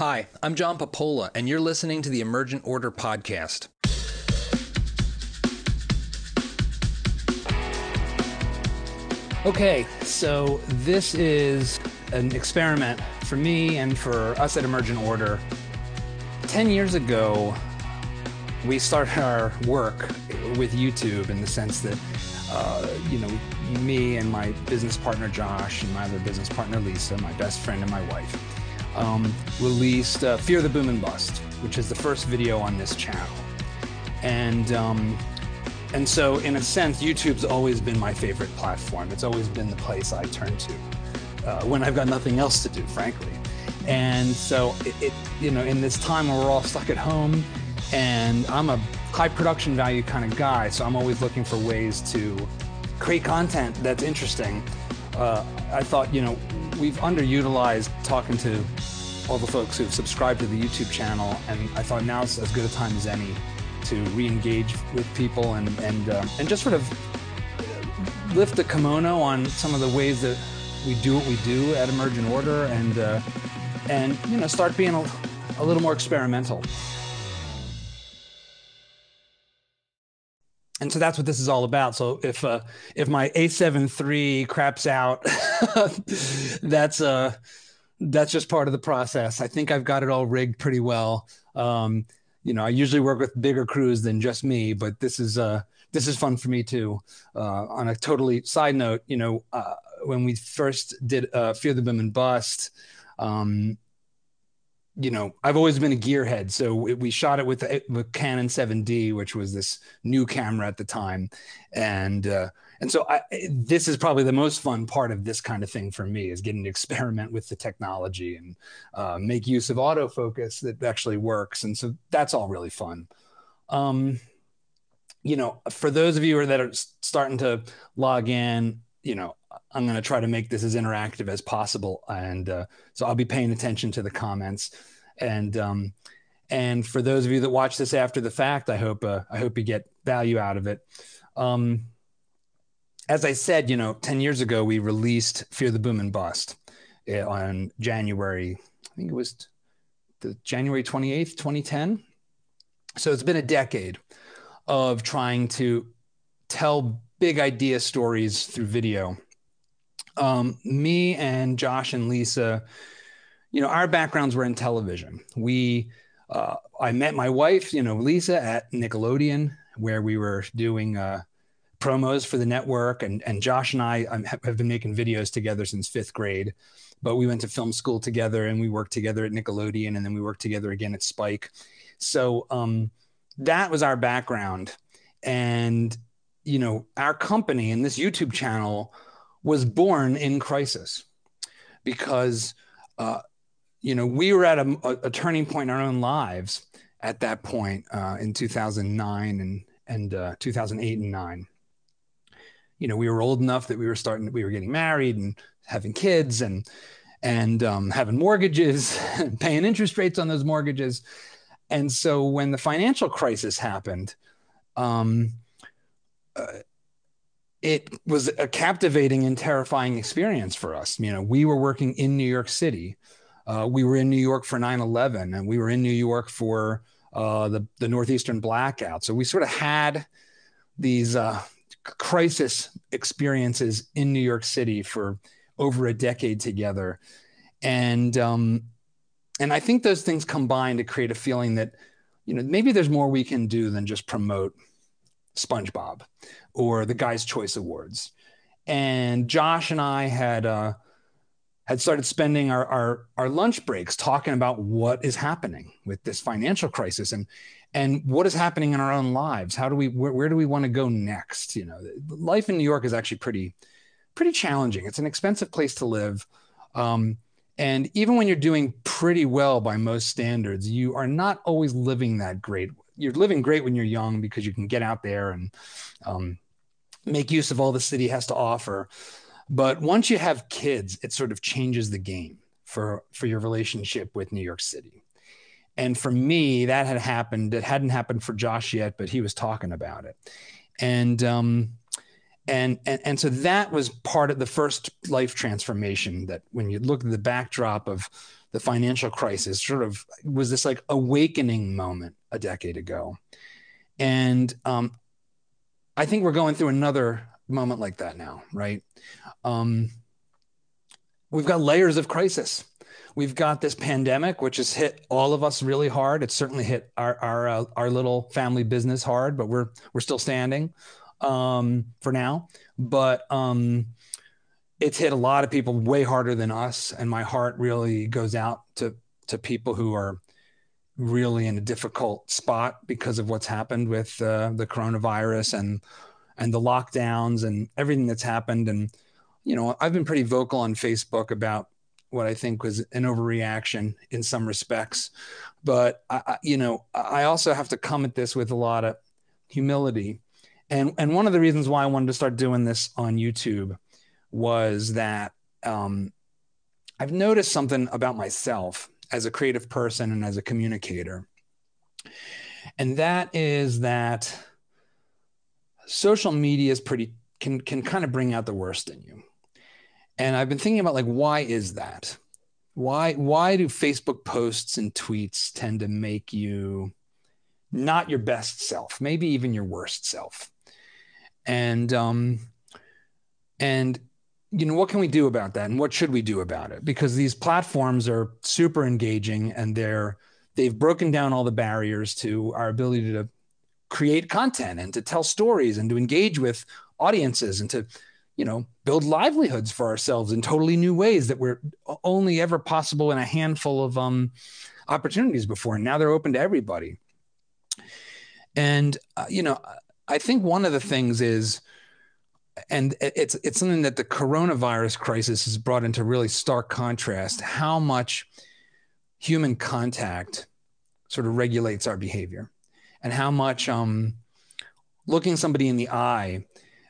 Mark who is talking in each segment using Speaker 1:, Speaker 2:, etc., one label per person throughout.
Speaker 1: Hi, I'm John Papola, and you're listening to the Emergent Order podcast.
Speaker 2: Okay, so this is an experiment for me and for us at Emergent Order. 10 years ago, we started our work with YouTube in the sense that, uh, you know, me and my business partner Josh and my other business partner Lisa, my best friend and my wife, um, released uh, Fear the Boom and Bust, which is the first video on this channel. And um, and so, in a sense, YouTube's always been my favorite platform. It's always been the place I turn to uh, when I've got nothing else to do, frankly. And so, it, it, you know, in this time where we're all stuck at home, and I'm a high production value kind of guy, so I'm always looking for ways to create content that's interesting. Uh, I thought, you know, we've underutilized talking to all the folks who've subscribed to the YouTube channel, and I thought now's as good a time as any to re-engage with people and and uh, and just sort of lift the kimono on some of the ways that we do what we do at Emergent Order and uh, and you know start being a, a little more experimental. And so that's what this is all about. So if uh, if my A7 III craps out, that's uh that's just part of the process. I think I've got it all rigged pretty well. Um, you know, I usually work with bigger crews than just me, but this is uh this is fun for me too. Uh, on a totally side note, you know, uh, when we first did uh, Fear the Boom and Bust, um, you know, I've always been a gearhead. So we shot it with the with Canon 7D, which was this new camera at the time, and uh, and so I, this is probably the most fun part of this kind of thing for me is getting to experiment with the technology and uh, make use of autofocus that actually works. And so that's all really fun. Um, you know, for those of you that are starting to log in, you know, I'm going to try to make this as interactive as possible. And uh, so I'll be paying attention to the comments. And, um, and for those of you that watch this after the fact, I hope, uh, I hope you get value out of it. Um, as I said, you know, 10 years ago, we released Fear the Boom and Bust eh, on January, I think it was the January 28th, 2010. So it's been a decade of trying to tell big idea stories through video. Um, me and Josh and Lisa, you know, our backgrounds were in television. We, uh, I met my wife, you know, Lisa at Nickelodeon, where we were doing uh, promos for the network. And, and Josh and I um, have been making videos together since fifth grade. But we went to film school together and we worked together at Nickelodeon and then we worked together again at Spike. So um, that was our background. And, you know, our company and this YouTube channel was born in crisis because, uh, you know, we were at a, a, turning point in our own lives at that point uh, in 2009 and, and uh, 2008 and nine you know, we were old enough that we were starting, we were getting married and having kids and, and um, having mortgages, paying interest rates on those mortgages. And so when the financial crisis happened, um, uh, it was a captivating and terrifying experience for us. You know, we were working in New York City. Uh, we were in New York for 9 11, and we were in New York for uh, the, the Northeastern blackout. So we sort of had these uh, crisis experiences in New York City for over a decade together. And um, and I think those things combine to create a feeling that, you know, maybe there's more we can do than just promote SpongeBob or the Guy's Choice Awards. And Josh and I had uh, had started spending our, our our lunch breaks talking about what is happening with this financial crisis and and what is happening in our own lives. How do we where, where do we want to go next? You know life in new york is actually pretty pretty challenging. It's an expensive place to live. Um, and even when you're doing pretty well by most standards you are not always living that great. You're living great when you're young because you can get out there and um, make use of all the city has to offer but once you have kids it sort of changes the game for for your relationship with new york city and for me, that had happened. It hadn't happened for Josh yet, but he was talking about it. And um, and and and so that was part of the first life transformation. That when you look at the backdrop of the financial crisis sort of was this like awakening moment a decade ago. And um, I think we're going through another moment like that now, right? Um, we've got layers of crisis. We've got this pandemic, which has hit all of us really hard. It's certainly hit our our uh, our little family business hard, but we're we're still standing um, for now. But um, it's hit a lot of people way harder than us, and my heart really goes out to to people who are really in a difficult spot because of what's happened with uh, the coronavirus and and the lockdowns and everything that's happened. And you know, I've been pretty vocal on Facebook about what I think was an overreaction in some respects, but I, you know, I also have to come at this with a lot of humility. And and one of the reasons why I wanted to start doing this on YouTube was that um, I've noticed something about myself as a creative person and as a communicator. And that is that social media is pretty can can kind of bring out the worst in you. And I've been thinking about like why is that? Why why do Facebook posts and tweets tend to make you not your best self, maybe even your worst self? And um and you know what can we do about that and what should we do about it because these platforms are super engaging and they're they've broken down all the barriers to our ability to create content and to tell stories and to engage with audiences and to you know build livelihoods for ourselves in totally new ways that were only ever possible in a handful of um, opportunities before. And now they're open to everybody. And uh, you know i think one of the things is and it's it's something that the coronavirus crisis has brought into really stark contrast how much human contact sort of regulates our behavior and how much um, looking somebody in the eye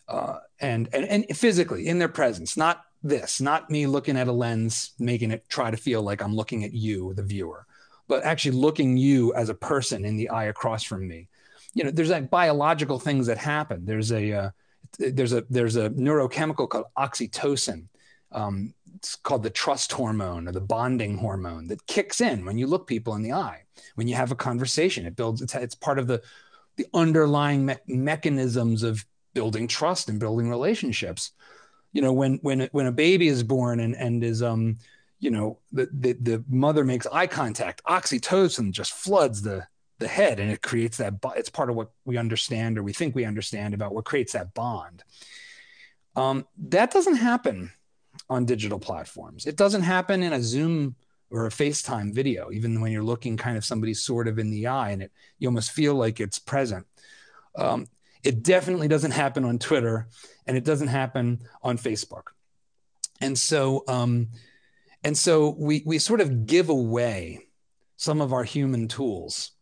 Speaker 2: uh, and, and and physically in their presence not this not me looking at a lens making it try to feel like i'm looking at you the viewer but actually looking you as a person in the eye across from me you know there's like biological things that happen there's a uh, there's a there's a neurochemical called oxytocin. Um, it's called the trust hormone or the bonding hormone that kicks in when you look people in the eye when you have a conversation. It builds. It's, it's part of the the underlying me- mechanisms of building trust and building relationships. You know, when when when a baby is born and and is um you know the, the the mother makes eye contact, oxytocin just floods the the head and it creates that it's part of what we understand or we think we understand about what creates that bond um, that doesn't happen on digital platforms. It doesn't happen in a zoom or a facetime video even when you're looking kind of somebody sort of in the eye and it you almost feel like it's present. Um, it definitely doesn't happen on twitter and it doesn't happen on facebook. And so um, and so we we sort of give away some of our human tools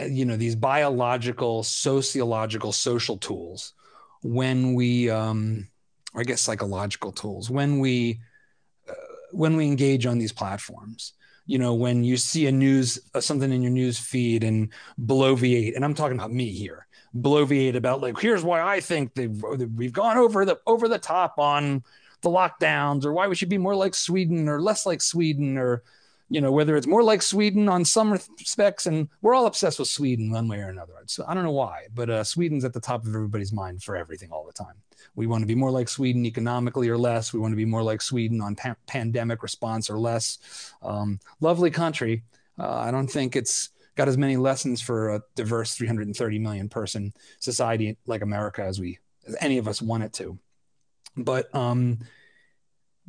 Speaker 2: uh, you know these biological sociological social tools when we um or i guess psychological tools when we uh, when we engage on these platforms. You know when you see a news uh, something in your news feed and bloviate and i'm talking about me here bloviate about like here's why i think they've we've gone over the over the top on the lockdowns or why we should be more like sweden or less like sweden or you know, whether it's more like Sweden on some respects, and we're all obsessed with Sweden one way or another. So I don't know why, but uh, Sweden's at the top of everybody's mind for everything all the time. We want to be more like Sweden economically or less. We want to be more like Sweden on pa- pandemic response or less. Um, lovely country. Uh, I don't think it's got as many lessons for a diverse 330 million person society like America as we, as any of us want it to. But um,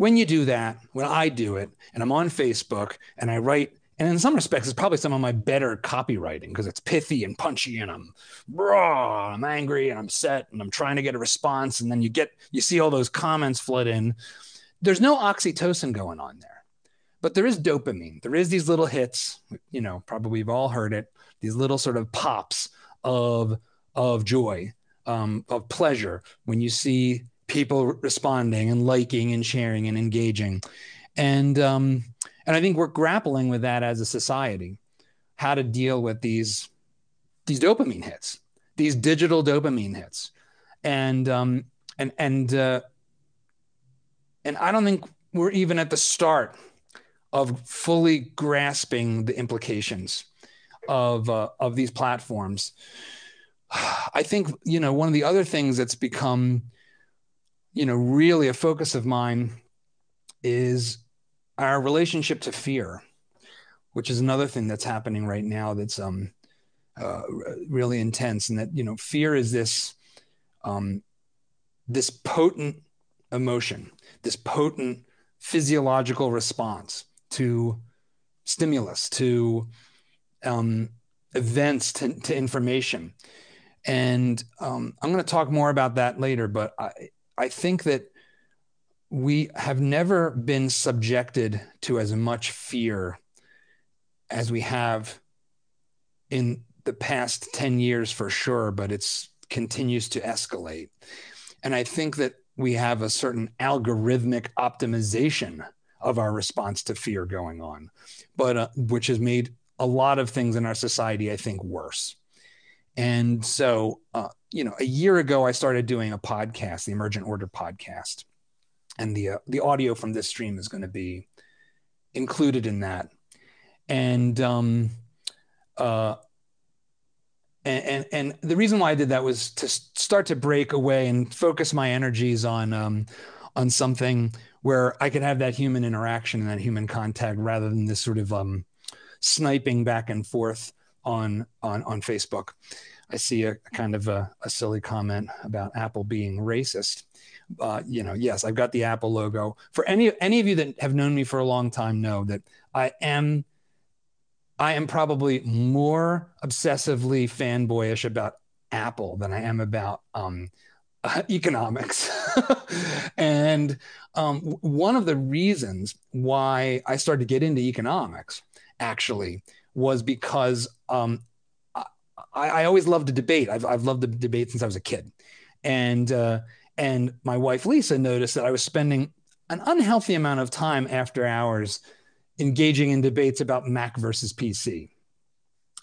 Speaker 2: when you do that, when I do it, and I'm on Facebook and I write, and in some respects, it's probably some of my better copywriting because it's pithy and punchy, and I'm raw, I'm angry and I'm set, and I'm trying to get a response, and then you get you see all those comments flood in. There's no oxytocin going on there, but there is dopamine. There is these little hits, you know, probably we've all heard it. These little sort of pops of of joy, um, of pleasure when you see people responding and liking and sharing and engaging. And um, and I think we're grappling with that as a society, how to deal with these these dopamine hits, these digital dopamine hits, and um, and and uh, and I don't think we're even at the start of fully grasping the implications of uh, of these platforms. I think you know one of the other things that's become you know really a focus of mine is our relationship to fear, which is another thing that's happening right now that's um uh, really intense, and that you know fear is this um this potent emotion, this potent physiological response to stimulus, to um, events, to, to, information. And um, I'm going to talk more about that later, but I, I think that we have never been subjected to as much fear as we have in the past 10 years for sure, but it's continues to escalate. And I think that we have a certain algorithmic optimization of our response to fear going on, but uh, which has made a lot of things in our society, I think, worse. And so, uh, you know, a year ago, I started doing a podcast, the Emergent Order podcast, and the uh, the audio from this stream is going to be included in that. And um, uh, and, and, and the reason why I did that was to start to break away and focus my energies on um, on something where I could have that human interaction and that human contact rather than this sort of um, sniping back and forth on on on Facebook. I see a, a kind of a, a, silly comment about Apple being racist. Uh, you know, yes, I've got the Apple logo. For any any of you that have known me for a long time, know that I am I am probably more obsessively fanboyish about Apple than I am about um, uh, economics. and um, one of the reasons why I started to get into economics actually was because um, I, I, always loved to debate. I've, I've loved the debate since I was a kid. And, uh, and my wife, Lisa, noticed that I was spending an unhealthy amount of time after hours engaging in debates about Mac versus PC,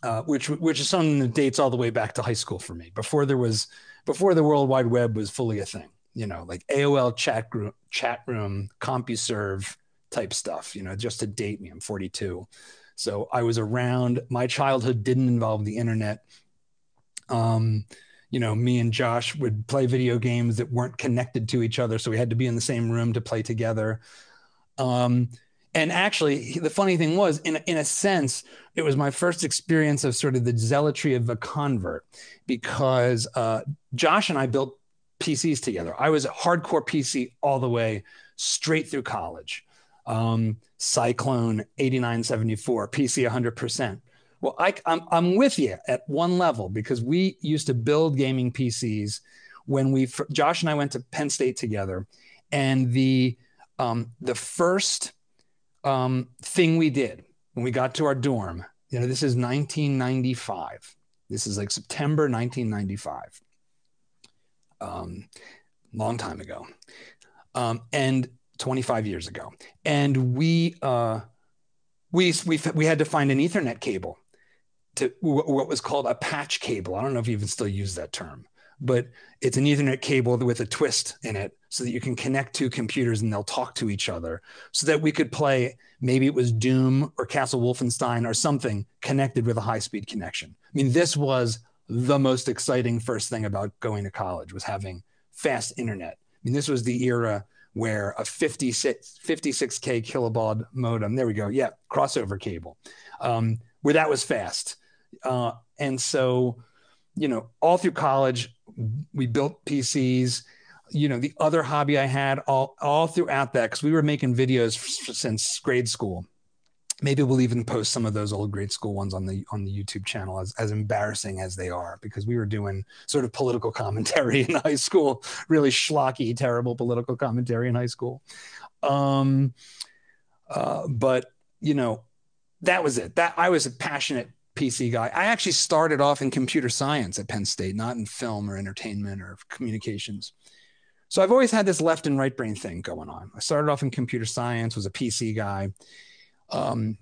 Speaker 2: uh, which which is something that dates all the way back to high school for me. Before there was before the World Wide Web was fully a thing, you know, like AOL chat group, chat room, CompuServe type stuff. You know, just to date me, I'm 42, so I was around. My childhood didn't involve the internet. Um, you know, me and Josh would play video games that weren't connected to each other, so we had to be in the same room to play together. Um, and actually the funny thing was in, in a sense it was my first experience of sort of the zealotry of a convert because uh, josh and i built pcs together i was a hardcore pc all the way straight through college um, cyclone 8974 pc 100% well I, I'm, I'm with you at one level because we used to build gaming pcs when we josh and i went to penn state together and the um, the first um, thing we did when we got to our dorm. You know, this is 1995. This is like September 1995. Um, long time ago. Um, and 25 years ago. And we, uh, we, we, we had to find an Ethernet cable to what was called a patch cable. I don't know if you even still use that term, but it's an Ethernet cable with a twist in it so that you can connect two computers and they'll talk to each other so that we could play maybe it was Doom or Castle Wolfenstein or something connected with a high speed connection. I mean, this was the most exciting first thing about going to college was having fast internet. I mean, this was the era where a 56, 56K kilobaud modem, there we go. Yeah, crossover cable, um, where that was fast. Uh, and so, you know, all through college, we built PCs you know the other hobby i had all all throughout that because we were making videos f- since grade school maybe we'll even post some of those old grade school ones on the on the youtube channel as, as embarrassing as they are because we were doing sort of political commentary in high school really schlocky terrible political commentary in high school um uh but you know that was it that i was a passionate PC guy. I actually started off in computer science at Penn State, not in film or entertainment or communications. So I've always had this left and right brain thing going on. I started off in computer science, was a PC guy. Um,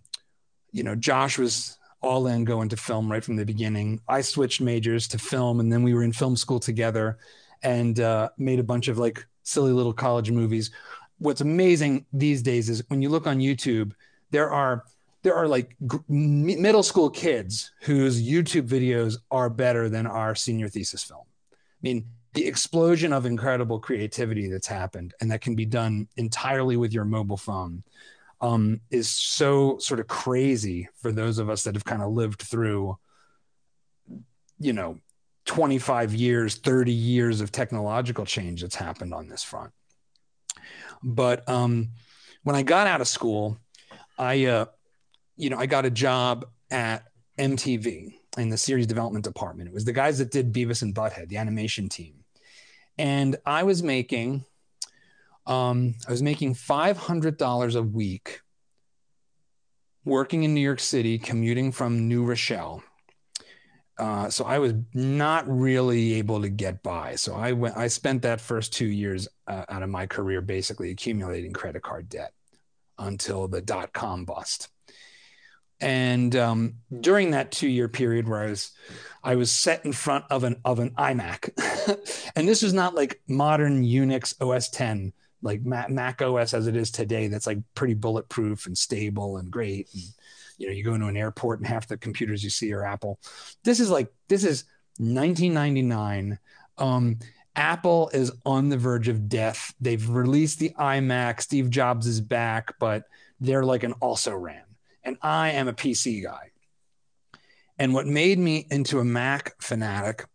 Speaker 2: you know, Josh was all in going to film right from the beginning. I switched majors to film, and then we were in film school together and uh, made a bunch of like silly little college movies. What's amazing these days is when you look on YouTube, there are there are like g- middle school kids whose YouTube videos are better than our senior thesis film. I mean, the explosion of incredible creativity that's happened and that can be done entirely with your mobile phone um, is so sort of crazy for those of us that have kind of lived through, you know, 25 years, 30 years of technological change that's happened on this front. But um, when I got out of school, I, uh, you know, I got a job at MTV in the series development department. It was the guys that did Beavis and Butthead, the animation team. And I was making, um, I was making $500 a week working in New York City, commuting from New Rochelle. Uh, so I was not really able to get by. So I went. I spent that first two years uh, out of my career basically accumulating credit card debt until the dot com bust. And um, during that two year period where I was, I was set in front of an of an iMac, and this was not like modern Unix OS 10 like Mac OS as it is today. That's like pretty bulletproof and stable and great. And, you know, you go into an airport and half the computers you see are Apple. This is like this is 1999. Um, Apple is on the verge of death. They've released the iMac. Steve Jobs is back, but they're like an also ran. And I am a PC guy. And what made me into a Mac fanatic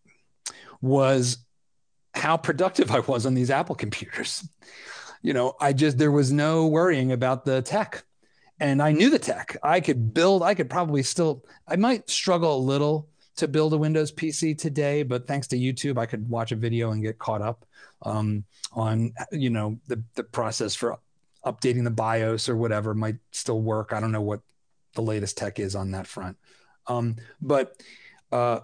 Speaker 2: was how productive I was on these Apple computers. You know, I just, there was no worrying about the tech. And I knew the tech. I could build, I could probably still, I might struggle a little to build a Windows PC today, but thanks to YouTube, I could watch a video and get caught up um, on you know the the process for updating the BIOS or whatever might still work. I don't know what the latest tech is on that front, um, but uh,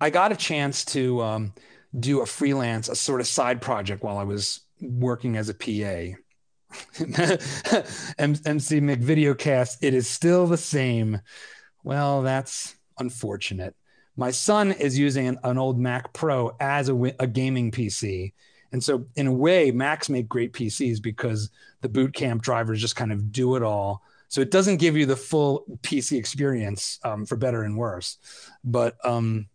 Speaker 2: I got a chance to um, do a freelance, a sort of side project while I was working as a PA. MC McVideocast, it is still the same. Well, that's unfortunate. My son is using an, an old Mac Pro as a, a gaming PC. And so, in a way, Macs make great PCs because the boot camp drivers just kind of do it all. So it doesn't give you the full PC experience um, for better and worse. But um,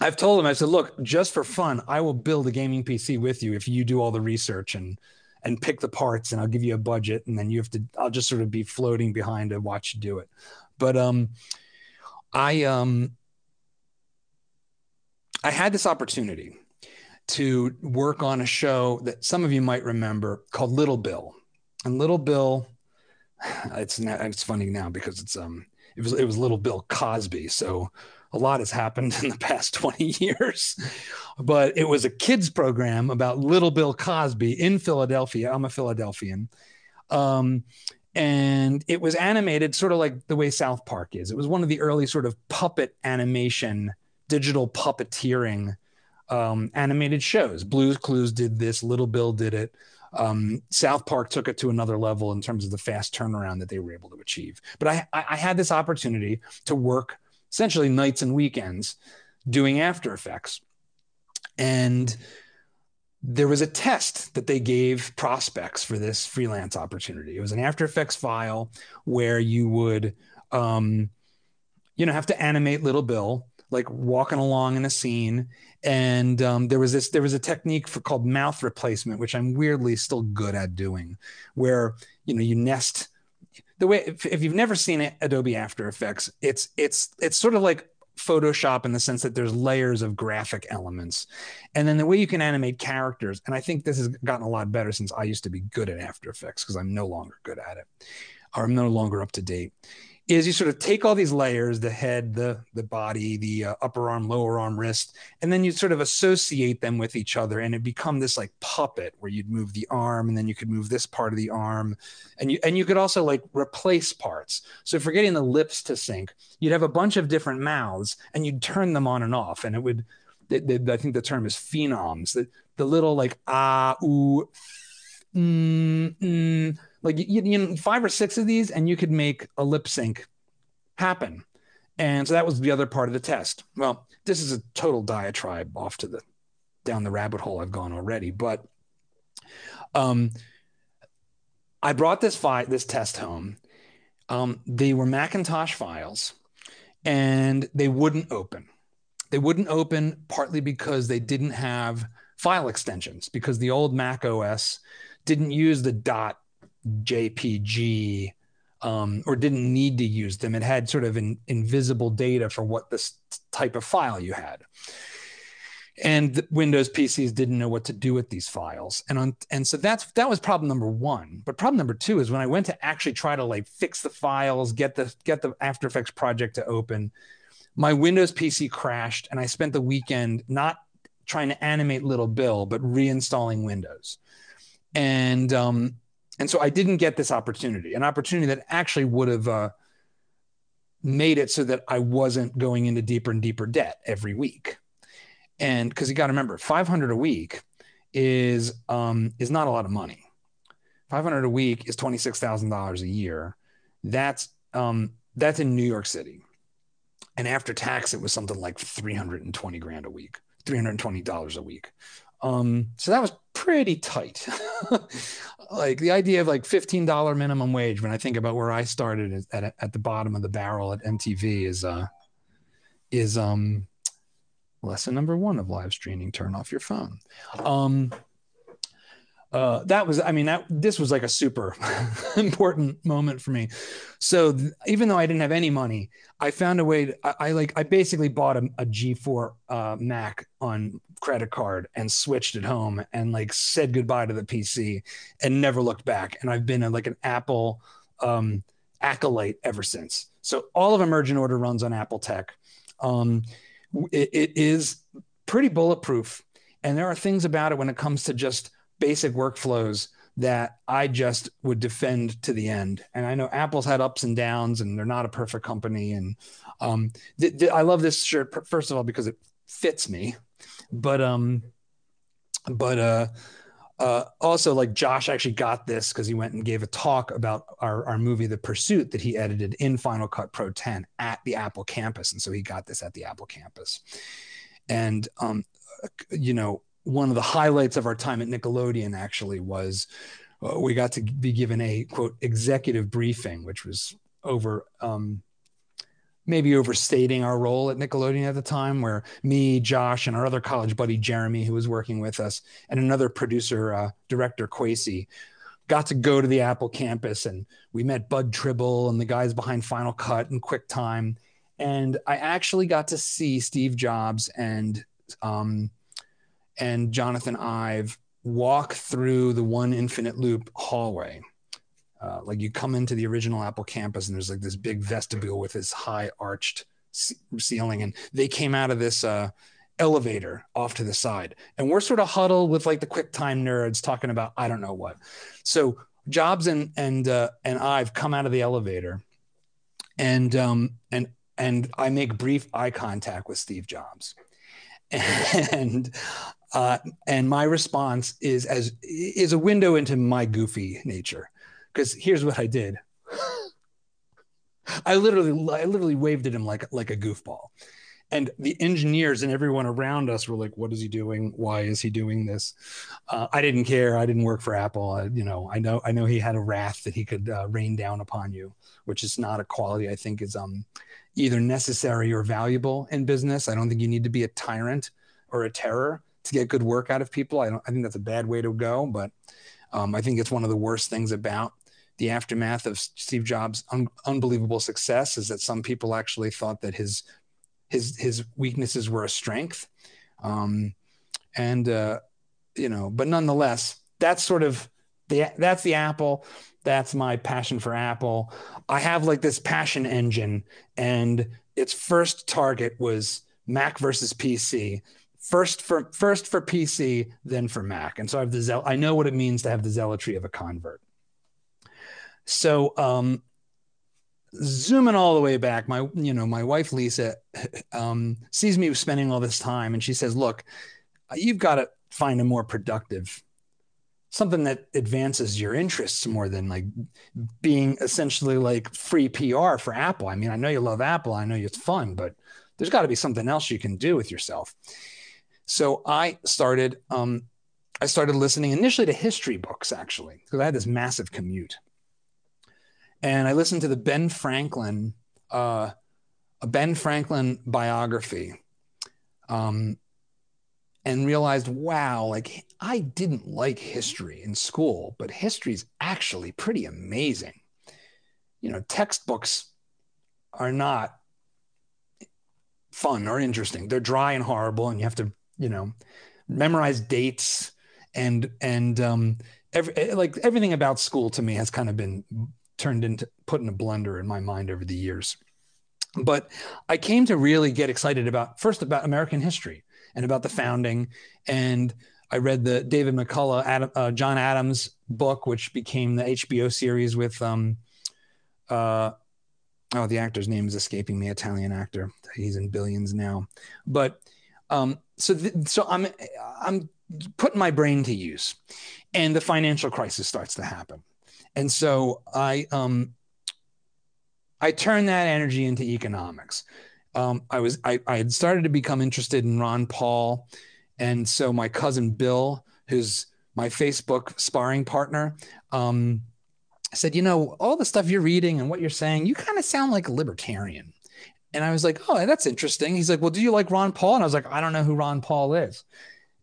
Speaker 2: I've told him, I said, look, just for fun, I will build a gaming PC with you if you do all the research and and pick the parts, and I'll give you a budget, and then you have to. I'll just sort of be floating behind to watch you do it. But um, I um I had this opportunity to work on a show that some of you might remember called Little Bill. And Little Bill, it's it's funny now because it's um it was it was Little Bill Cosby. So a lot has happened in the past 20 years. But it was a kids program about Little Bill Cosby in Philadelphia. I'm a Philadelphian. Um, and it was animated sort of like the way South Park is. It was one of the early sort of puppet animation, digital puppeteering um, animated shows. Blues Clues did this, Little Bill did it. Um, South Park took it to another level in terms of the fast turnaround that they were able to achieve. But I, I had this opportunity to work essentially nights and weekends doing After Effects. And there was a test that they gave prospects for this freelance opportunity. It was an After Effects file where you would, um, you know, have to animate Little Bill like walking along in a scene. And um, there was this, there was a technique for called mouth replacement, which I'm weirdly still good at doing, where you know you nest the way if, if you've never seen it, Adobe After Effects, it's it's it's sort of like Photoshop in the sense that there's layers of graphic elements. And then the way you can animate characters, and I think this has gotten a lot better since I used to be good at After Effects because I'm no longer good at it, or I'm no longer up to date, is you sort of take all these layers the head the the body the uh, upper arm lower arm wrist and then you sort of associate them with each other and it become this like puppet where you'd move the arm and then you could move this part of the arm and you and you could also like replace parts. So if you're getting the lips to sync you'd have a bunch of different mouths and you'd turn them on and off and it would I think the term is phenoms the, the little like ah ooh mm, mm, like you, you know five or six of these and you could make a lip sync happen. And so that was the other part of the test. Well this is a total diatribe off to the down the rabbit hole i've gone already but um i brought this fight this test home. Um, they were Macintosh files and they wouldn't open. They wouldn't open partly because they didn't have file extensions because the old Mac OS didn't use the dot JPG um, or didn't need to use them. It had sort of an invisible data for what this type of file you had. And Windows PCs didn't know what to do with these files, and on, and so that's that was problem number one. But problem number two is when I went to actually try to like fix the files, get the get the After Effects project to open, my Windows PC crashed, and I spent the weekend not trying to animate Little Bill, but reinstalling Windows. And um, and so I didn't get this opportunity, an opportunity that actually would have uh, made it so that I wasn't going into deeper and deeper debt every week. And because you got to remember, 500 a week is um, is not a lot of money. 500 a week is $26,000 a year. That's um, that's in New York City. And after tax, it was something like 320 grand a week, $320 a week. Um, so that was pretty tight. like the idea of like $15 minimum wage when I think about where I started at, at the bottom of the barrel at MTV is uh is um lesson number one of live streaming turn off your phone um uh, that was, I mean, that this was like a super important moment for me. So th- even though I didn't have any money, I found a way. To, I, I, like, I basically bought a a G4 uh, Mac on credit card and switched it home and like said goodbye to the PC and never looked back. And I've been a, like an Apple um, acolyte ever since. So all of Emergent Order runs on Apple Tech. Um, it, it is pretty bulletproof, and there are things about it when it comes to just basic workflows that I just would defend to the end. And I know Apple's had ups and downs, and they're not a perfect company. And um, th- th- I love this shirt first of all because it fits me, but um, but uh, uh, also like Josh actually got this because he went and gave a talk about our our movie The Pursuit that he edited in Final Cut Pro 10 at the Apple campus, and so he got this at the Apple campus. And um, you know, one of the highlights of our time at Nickelodeon actually was uh, we got to be given a quote executive briefing, which was over um, maybe overstating our role at Nickelodeon at the time, where me, Josh, and our other college buddy Jeremy, who was working with us, and another producer, uh, director Quasi, got to go to the Apple campus, and we met Bud Tribble and the guys behind Final Cut and QuickTime, and I actually got to see Steve Jobs and um, and Jonathan Ive walk through the one infinite loop hallway. Uh, like you come into the original Apple campus and there's like this big vestibule with this high arched ceiling, and they came out of this uh, elevator off to the side, and we're sort of huddled with like the QuickTime nerds talking about I don't know what. So Jobs and and uh, and Ive come out of the elevator, and um and and I make brief eye contact with Steve Jobs, and uh, and my response is as is a window into my goofy nature. Because here's what I did. I literally, I literally waved at him like like a goofball, and the engineers and everyone around us were like, "What is he doing? Why is he doing this?" Uh, I didn't care. I didn't work for Apple. I, you know, I know, I know he had a wrath that he could uh, rain down upon you, which is not a quality I think is um either necessary or valuable in business. I don't think you need to be a tyrant or a terror to get good work out of people. I don't. I think that's a bad way to go, but um, I think it's one of the worst things about the aftermath of Steve Jobs' un- unbelievable success is that some people actually thought that his his his weaknesses were a strength, um, and uh, you know, but nonetheless, that's sort of the that's the Apple. That's my passion for Apple. I have like this passion engine, and its first target was Mac versus PC first for first for PC, then for Mac. And so I have the zeal- I know what it means to have the zealotry of a convert. So um, zooming all the way back, my you know my wife Lisa um, sees me spending all this time, and she says, "Look, you've got to find a more productive." something that advances your interests more than like being essentially like free PR for Apple. I mean, I know you love Apple, I know it's fun, but there's got to be something else you can do with yourself. So I started um, I started listening initially to history books actually because I had this massive commute. and I listened to the Ben Franklin, uh, a Ben Franklin biography, um, and realized, wow, like I didn't like history in school, but history is actually pretty amazing. You know, textbooks are not fun or interesting. They're dry and horrible, and you have to, you know, memorize dates and and um, every, like everything about school to me has kind of been turned into put in a blender in my mind over the years. But I came to really get excited about first about American history and about the founding, and I read the David McCullough, Adam, uh, John Adams book, which became the HBO series with um, uh, oh, the actor's name is escaping me, Italian actor. He's in billions now. But um, so th- so I'm I'm putting my brain to use, and the financial crisis starts to happen, and so I um I turn that energy into economics. Um, I was I, I had started to become interested in Ron Paul, and so my cousin Bill, who's my Facebook sparring partner, um, said, you know, all the stuff you're reading and what you're saying, you kind of sound like a libertarian. And I was like, oh, that's interesting. He's like, well, do you like Ron Paul? And I was like, I don't know who Ron Paul is.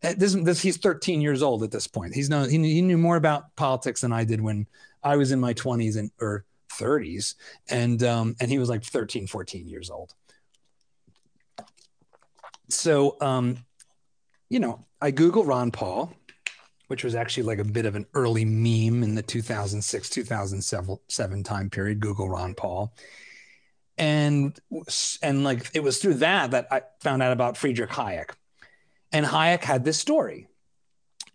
Speaker 2: Uh, this, this he's 13 years old at this point. He's known he, he knew more about politics than I did when I was in my 20s and or 30s, and um, and he was like 13, 14 years old. So, um, you know, I Google Ron Paul, which was actually like a bit of an early meme in the 2006 2007 time period google ron paul and and like it was through that that i found out about friedrich hayek. And hayek had this story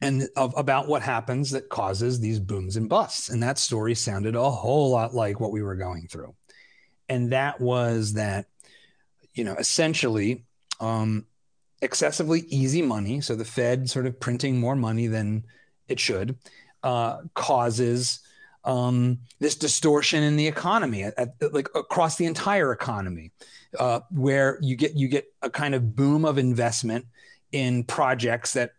Speaker 2: and of, about what happens that causes these booms and busts. And that story sounded a whole lot like what we were going through. And that was that you know essentially um, excessively easy money, so the Fed sort of printing more money than it should, uh, causes um, this distortion in the economy, at, at, like across the entire economy, uh, where you get you get a kind of boom of investment in projects that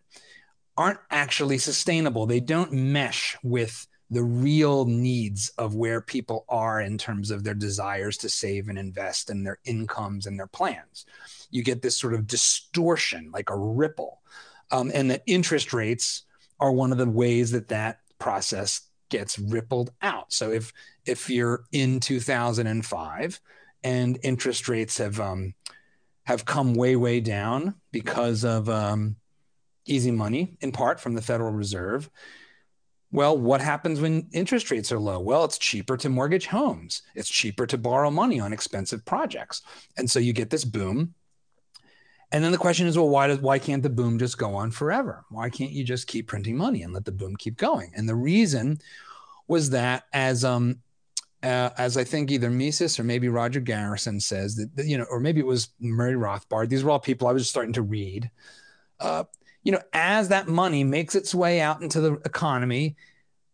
Speaker 2: aren't actually sustainable. They don't mesh with the real needs of where people are in terms of their desires to save and invest and their incomes and their plans you get this sort of distortion, like a ripple. Um, and that interest rates are one of the ways that that process gets rippled out. So if if you're in 2005 and interest rates have um, have come way way down because of um, easy money, in part from the Federal Reserve. Well, what happens when interest rates are low? Well, it's cheaper to mortgage homes. It's cheaper to borrow money on expensive projects. And so you get this boom and then the question is, well, why does why can't the boom just go on forever? Why can't you just keep printing money and let the boom keep going? And the reason was that as um uh, as I think either Mises or maybe Roger Garrison says that, that, you know, or maybe it was Murray Rothbard. These were all people I was starting to read. Uh, you know, as that money makes its way out into the economy,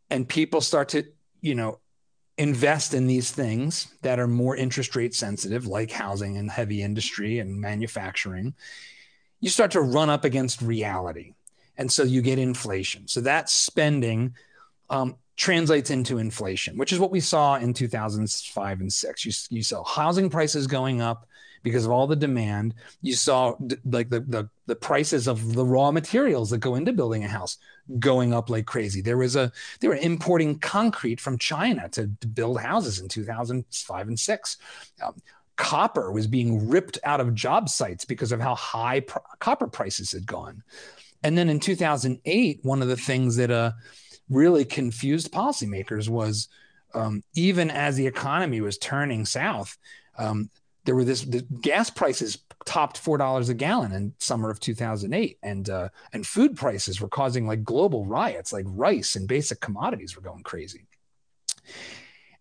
Speaker 2: and people start to, you know, invest in these things that are more interest rate sensitive, like housing and heavy industry and manufacturing, you start to run up against reality. And so you get inflation. So that spending um, translates into inflation, which is what we saw in 2005 and six. You, you saw housing prices going up because of all the demand. You saw like the, the, the prices of the raw materials that go into building a house going up like crazy. There was a they were importing concrete from China to, to build houses in 2005 and six. Um, copper was being ripped out of job sites because of how high pr- copper prices had gone. And then in 2008, one of the things that uh, really confused policymakers was um, even as the economy was turning south, um, there were this the gas prices topped four dollars a gallon in summer of 2008, and uh, and food prices were causing like global riots. Like rice and basic commodities were going crazy.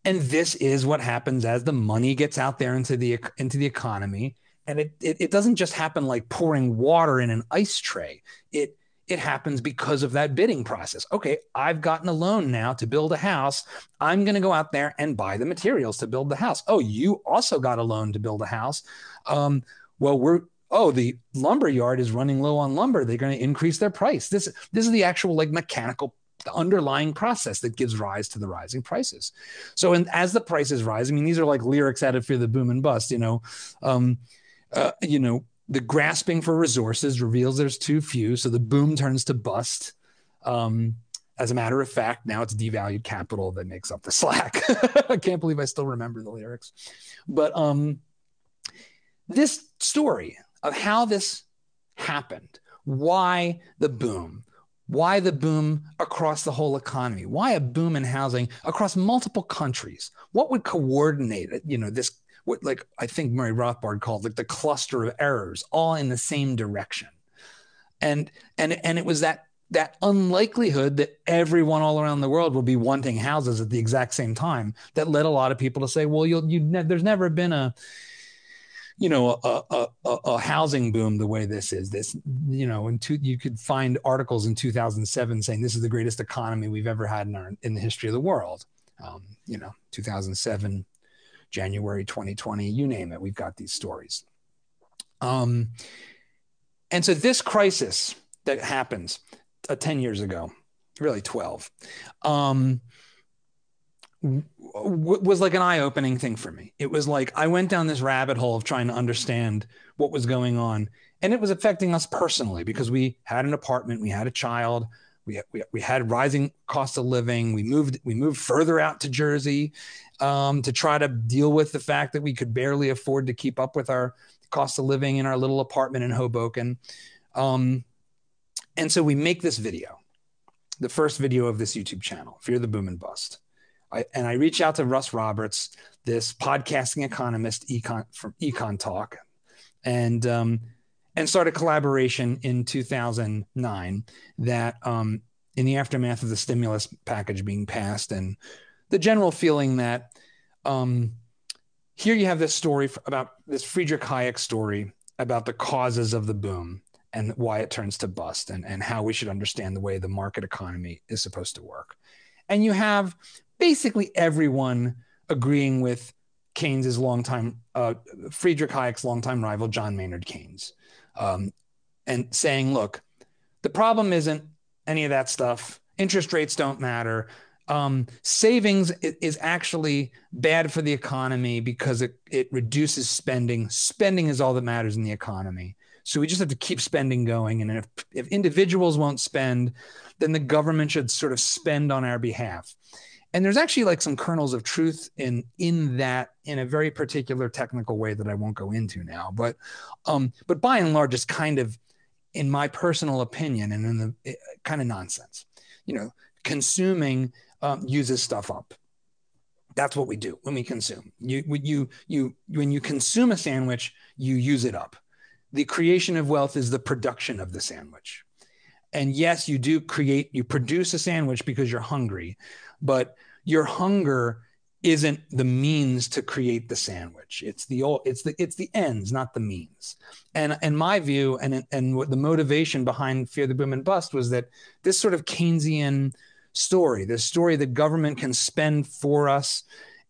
Speaker 2: And this is what happens as the money gets out there into the into the economy, and it it, it doesn't just happen like pouring water in an ice tray. It it happens because of that bidding process. Okay, I've gotten a loan now to build a house. I'm going to go out there and buy the materials to build the house. Oh, you also got a loan to build a house. Um, well, we're oh the lumber yard is running low on lumber. They're going to increase their price. This this is the actual like mechanical the underlying process that gives rise to the rising prices. So, and as the prices rise, I mean, these are like lyrics out of Fear the Boom and Bust. You know, um, uh, you know, the grasping for resources reveals there's too few, so the boom turns to bust. Um, as a matter of fact, now it's devalued capital that makes up the slack. I can't believe I still remember the lyrics, but um, this story of how this happened, why the boom, why the boom across the whole economy? Why a boom in housing across multiple countries? What would coordinate it? You know, this what like I think Murray Rothbard called like the cluster of errors, all in the same direction. And and and it was that that unlikelihood that everyone all around the world will be wanting houses at the exact same time that led a lot of people to say, well, you'll you ne- there's never been a you know a, a, a, a, housing boom the way this is this you know in two, you could find articles in 2007 saying this is the greatest economy we've ever had in our in the history of the world um, you know 2007 january 2020 you name it we've got these stories um, and so this crisis that happens uh, 10 years ago really 12 um, was like an eye-opening thing for me. It was like I went down this rabbit hole of trying to understand what was going on, and it was affecting us personally because we had an apartment, we had a child, we we, we had rising cost of living. We moved we moved further out to Jersey um, to try to deal with the fact that we could barely afford to keep up with our cost of living in our little apartment in Hoboken, um, and so we make this video, the first video of this YouTube channel, Fear the Boom and Bust. I, and I reach out to Russ Roberts, this podcasting economist econ, from Econ Talk, and um, and start a collaboration in 2009 that um, in the aftermath of the stimulus package being passed and the general feeling that um, here you have this story about this Friedrich Hayek story about the causes of the boom and why it turns to bust and, and how we should understand the way the market economy is supposed to work. And you have basically everyone agreeing with Keynes's longtime, uh, Friedrich Hayek's longtime rival, John Maynard Keynes, um, and saying, look, the problem isn't any of that stuff. Interest rates don't matter. Um, savings is actually bad for the economy because it, it reduces spending. Spending is all that matters in the economy. So we just have to keep spending going. And if, if individuals won't spend, then the government should sort of spend on our behalf and there's actually like some kernels of truth in in that in a very particular technical way that I won't go into now. But um, but by and large, it's kind of, in my personal opinion, and in the it, eh, kind of nonsense. You know, consuming um, uses stuff up. That's what we do when we consume. You you you when you consume a sandwich, you use it up. The creation of wealth is the production of the sandwich. And yes, you do create, you produce a sandwich because you're hungry, but your hunger isn't the means to create the sandwich. It's the it's the it's the ends not the means. And in my view and and what the motivation behind fear the boom and bust was that this sort of keynesian story this story that government can spend for us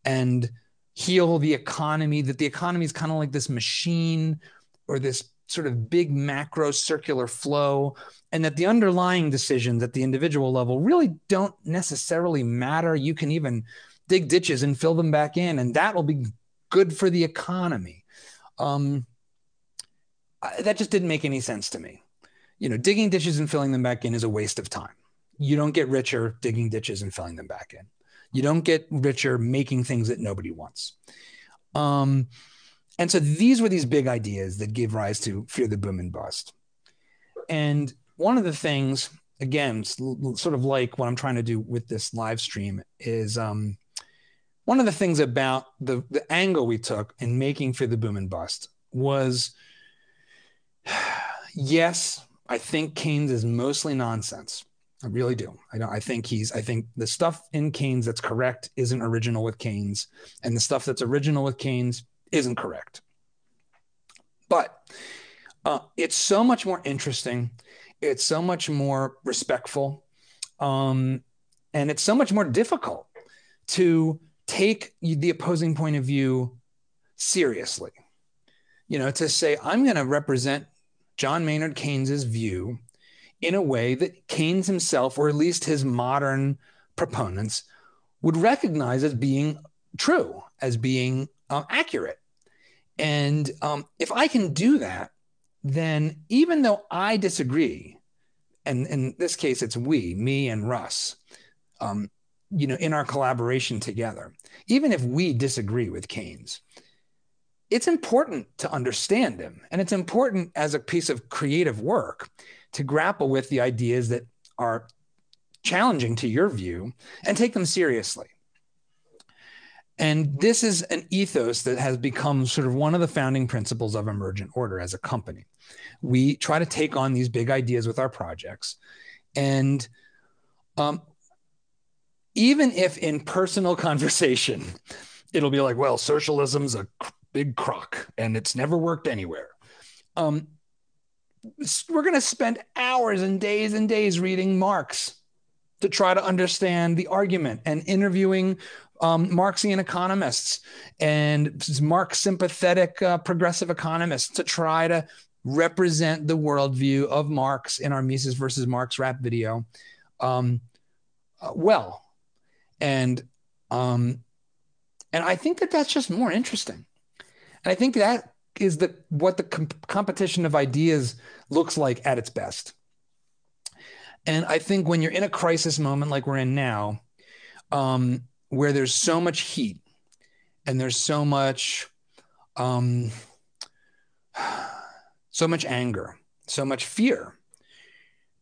Speaker 2: and heal the economy that the economy is kind of like this machine or this sort of big macro circular flow and that the underlying decisions at the individual level really don't necessarily matter. You can even dig ditches and fill them back in, and that will be good for the economy. Um, that just didn't make any sense to me. You know, digging ditches and filling them back in is a waste of time. You don't get richer digging ditches and filling them back in. You don't get richer making things that nobody wants. Um, and so these were these big ideas that gave rise to Fear the Boom and Bust. And one of the things, again, sort of like what I'm trying to do with this live stream, is um, one of the things about the, the angle we took in making Fear the Boom and Bust was yes, I think Keynes is mostly nonsense. I really do. I don't. I think he's. I think the stuff in Keynes that's correct isn't original with Keynes, and the stuff that's original with Keynes isn't correct. But uh, it's so much more interesting. It's so much more respectful. Um, and it's so much more difficult to take the opposing point of view seriously. You know, to say, I'm going to represent John Maynard Keynes's view in a way that Keynes himself, or at least his modern proponents, would recognize as being true, as being um, accurate. And um, if I can do that, then even though I disagree, and in this case it's we, me and Russ, um, you know, in our collaboration together, even if we disagree with Keynes, it's important to understand him. And it's important as a piece of creative work to grapple with the ideas that are challenging to your view and take them seriously. And this is an ethos that has become sort of one of the founding principles of Emergent Order as a company. We try to take on these big ideas with our projects. And um, even if in personal conversation, it'll be like, well, socialism's a big crock and it's never worked anywhere. Um, we're going to spend hours and days and days reading Marx to try to understand the argument and interviewing um, Marxian economists and Marx sympathetic uh, progressive economists to try to represent the worldview of Marx in our Mises versus Marx rap video um, uh, well. And um, and I think that that's just more interesting. And I think that is the what the competition of ideas looks like at its best. And I think when you're in a crisis moment like we're in now, um, where there's so much heat and there's so much, um, so much anger, so much fear,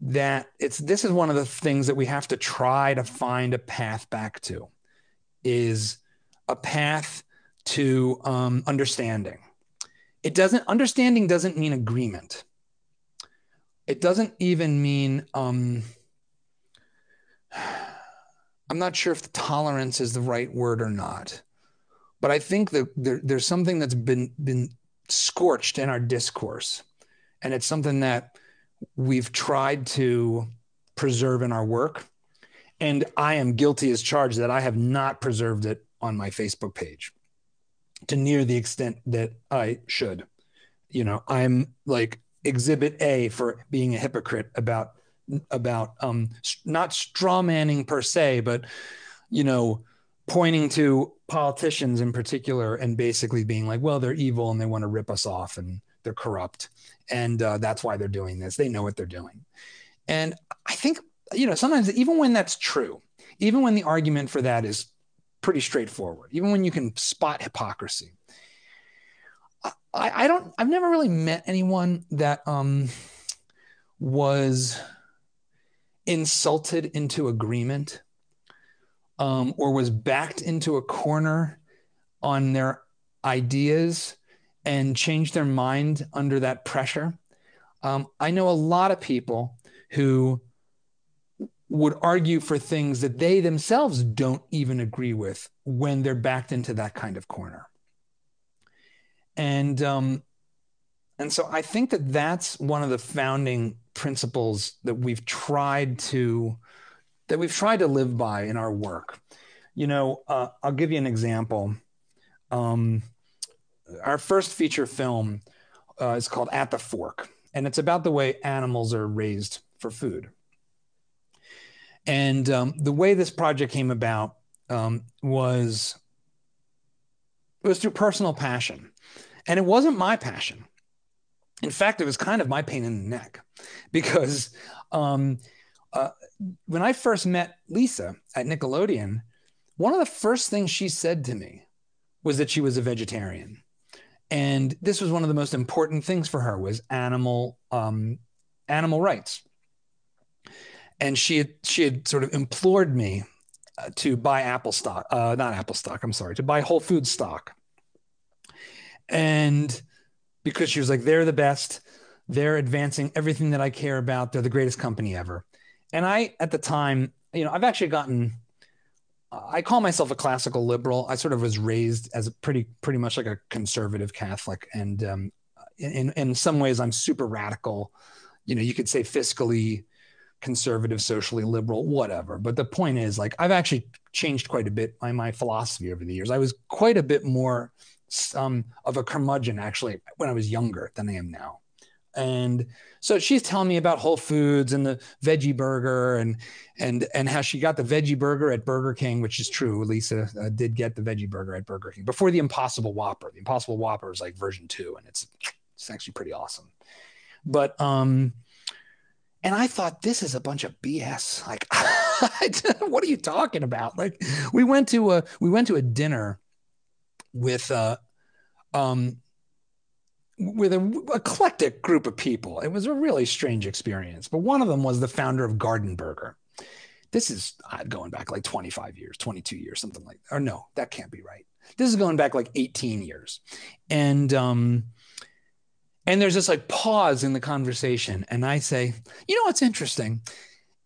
Speaker 2: that it's this is one of the things that we have to try to find a path back to, is a path to um, understanding. It doesn't understanding doesn't mean agreement. It doesn't even mean um, I'm not sure if the tolerance is the right word or not, but I think that there, there's something that's been been scorched in our discourse, and it's something that we've tried to preserve in our work. And I am guilty as charged that I have not preserved it on my Facebook page to near the extent that I should. You know, I'm like exhibit A for being a hypocrite about about um not straw manning per se, but you know, pointing to politicians in particular and basically being like, well, they're evil and they want to rip us off and they're corrupt. And uh, that's why they're doing this. They know what they're doing. And I think, you know, sometimes even when that's true, even when the argument for that is pretty straightforward, even when you can spot hypocrisy. I, I don't, I've never really met anyone that um, was insulted into agreement um, or was backed into a corner on their ideas and changed their mind under that pressure. Um, I know a lot of people who would argue for things that they themselves don't even agree with when they're backed into that kind of corner. And um, and so I think that that's one of the founding principles that we've tried to that we've tried to live by in our work. You know, uh, I'll give you an example. Um, our first feature film uh, is called At the Fork, and it's about the way animals are raised for food. And um, the way this project came about um, was it was through personal passion, and it wasn't my passion. In fact, it was kind of my pain in the neck because um, uh, when I first met Lisa at Nickelodeon, one of the first things she said to me was that she was a vegetarian, and this was one of the most important things for her was animal um, animal rights. And she had she had sort of implored me uh, to buy Apple stock, uh, not Apple stock. I'm sorry, to buy Whole Food stock, and because she was like, they're the best, they're advancing everything that I care about. They're the greatest company ever, and I at the time, you know, I've actually gotten. I call myself a classical liberal. I sort of was raised as a pretty, pretty much like a conservative Catholic, and um, in in some ways, I'm super radical. You know, you could say fiscally conservative, socially liberal, whatever. But the point is, like, I've actually changed quite a bit my, my philosophy over the years. I was quite a bit more um, of a curmudgeon, actually, when I was younger than I am now. And so she's telling me about Whole Foods and the veggie burger and and and how she got the veggie burger at Burger King, which is true. Lisa uh, did get the veggie burger at Burger King before the Impossible Whopper. The Impossible Whopper is like version two, and it's it's actually pretty awesome. But um, and I thought this is a bunch of BS. Like, what are you talking about? Like, we went to a we went to a dinner with uh um with an eclectic group of people. It was a really strange experience. But one of them was the founder of Garden Burger. This is uh, going back like 25 years, 22 years, something like that. Or no, that can't be right. This is going back like 18 years. And um and there's this like pause in the conversation and I say, "You know what's interesting?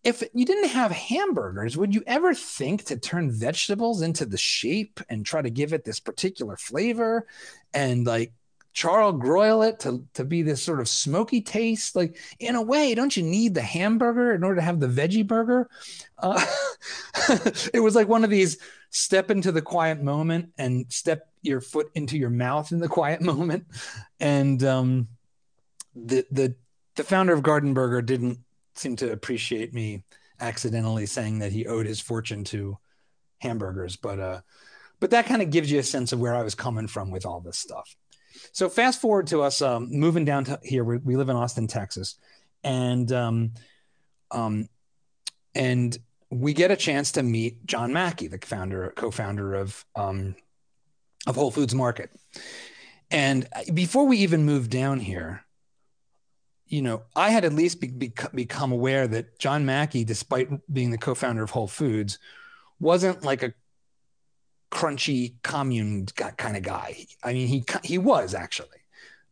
Speaker 2: If you didn't have hamburgers, would you ever think to turn vegetables into the shape and try to give it this particular flavor and like char-broil it to, to be this sort of smoky taste. Like in a way, don't you need the hamburger in order to have the veggie burger? Uh, it was like one of these step into the quiet moment and step your foot into your mouth in the quiet moment. And um, the the the founder of Garden Burger didn't seem to appreciate me accidentally saying that he owed his fortune to hamburgers, but uh, but that kind of gives you a sense of where I was coming from with all this stuff. So fast forward to us um, moving down to here. We, we, live in Austin, Texas, and um, um, and we get a chance to meet John Mackey, the founder, co-founder of um, of Whole Foods Market. And before we even moved down here, you know, I had at least be, be, become aware that John Mackey, despite being the co-founder of Whole Foods, wasn't like a crunchy commune kind of guy. I mean, he he was actually,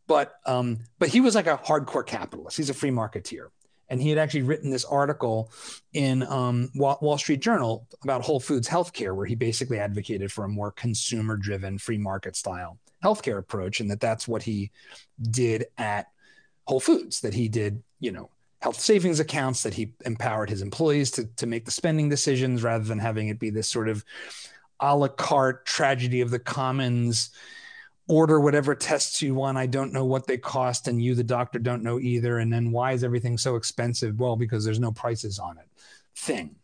Speaker 2: but um, but he was like a hardcore capitalist. He's a free marketeer, and he had actually written this article in um, Wall Street Journal about Whole Foods healthcare, where he basically advocated for a more consumer-driven, free market style healthcare approach, and that that's what he did at Whole Foods. That he did, you know, health savings accounts that he empowered his employees to, to make the spending decisions rather than having it be this sort of a la carte tragedy of the commons. Order whatever tests you want. I don't know what they cost and you the doctor don't know either. And then why is everything so expensive? Well because there's no prices on it. Thing.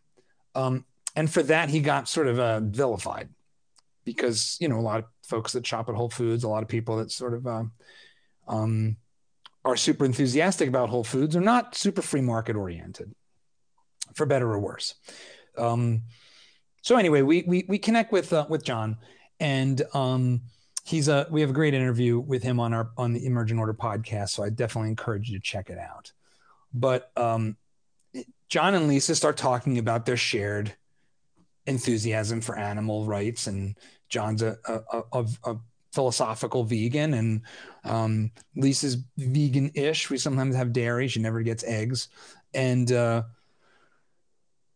Speaker 2: Um, and for that he got sort of uh, vilified because you know a lot of folks that shop at whole foods a lot of people that sort of uh, um, are super enthusiastic about whole foods are not super free market oriented for better or worse. Um, so anyway, we we we connect with uh, with John, and um, he's a we have a great interview with him on our on the Emergent Order podcast. So I definitely encourage you to check it out. But um, John and Lisa start talking about their shared enthusiasm for animal rights, and John's a a, a, a philosophical vegan, and um, Lisa's vegan-ish. We sometimes have dairy; she never gets eggs, and uh,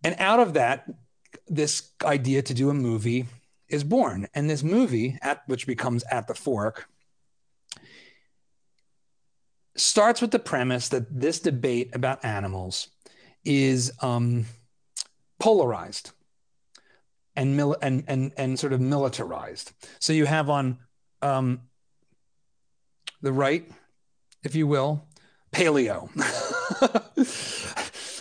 Speaker 2: and out of that this idea to do a movie is born. And this movie, at which becomes At the Fork, starts with the premise that this debate about animals is um, polarized and, mil- and, and, and sort of militarized. So you have on um, the right, if you will, paleo,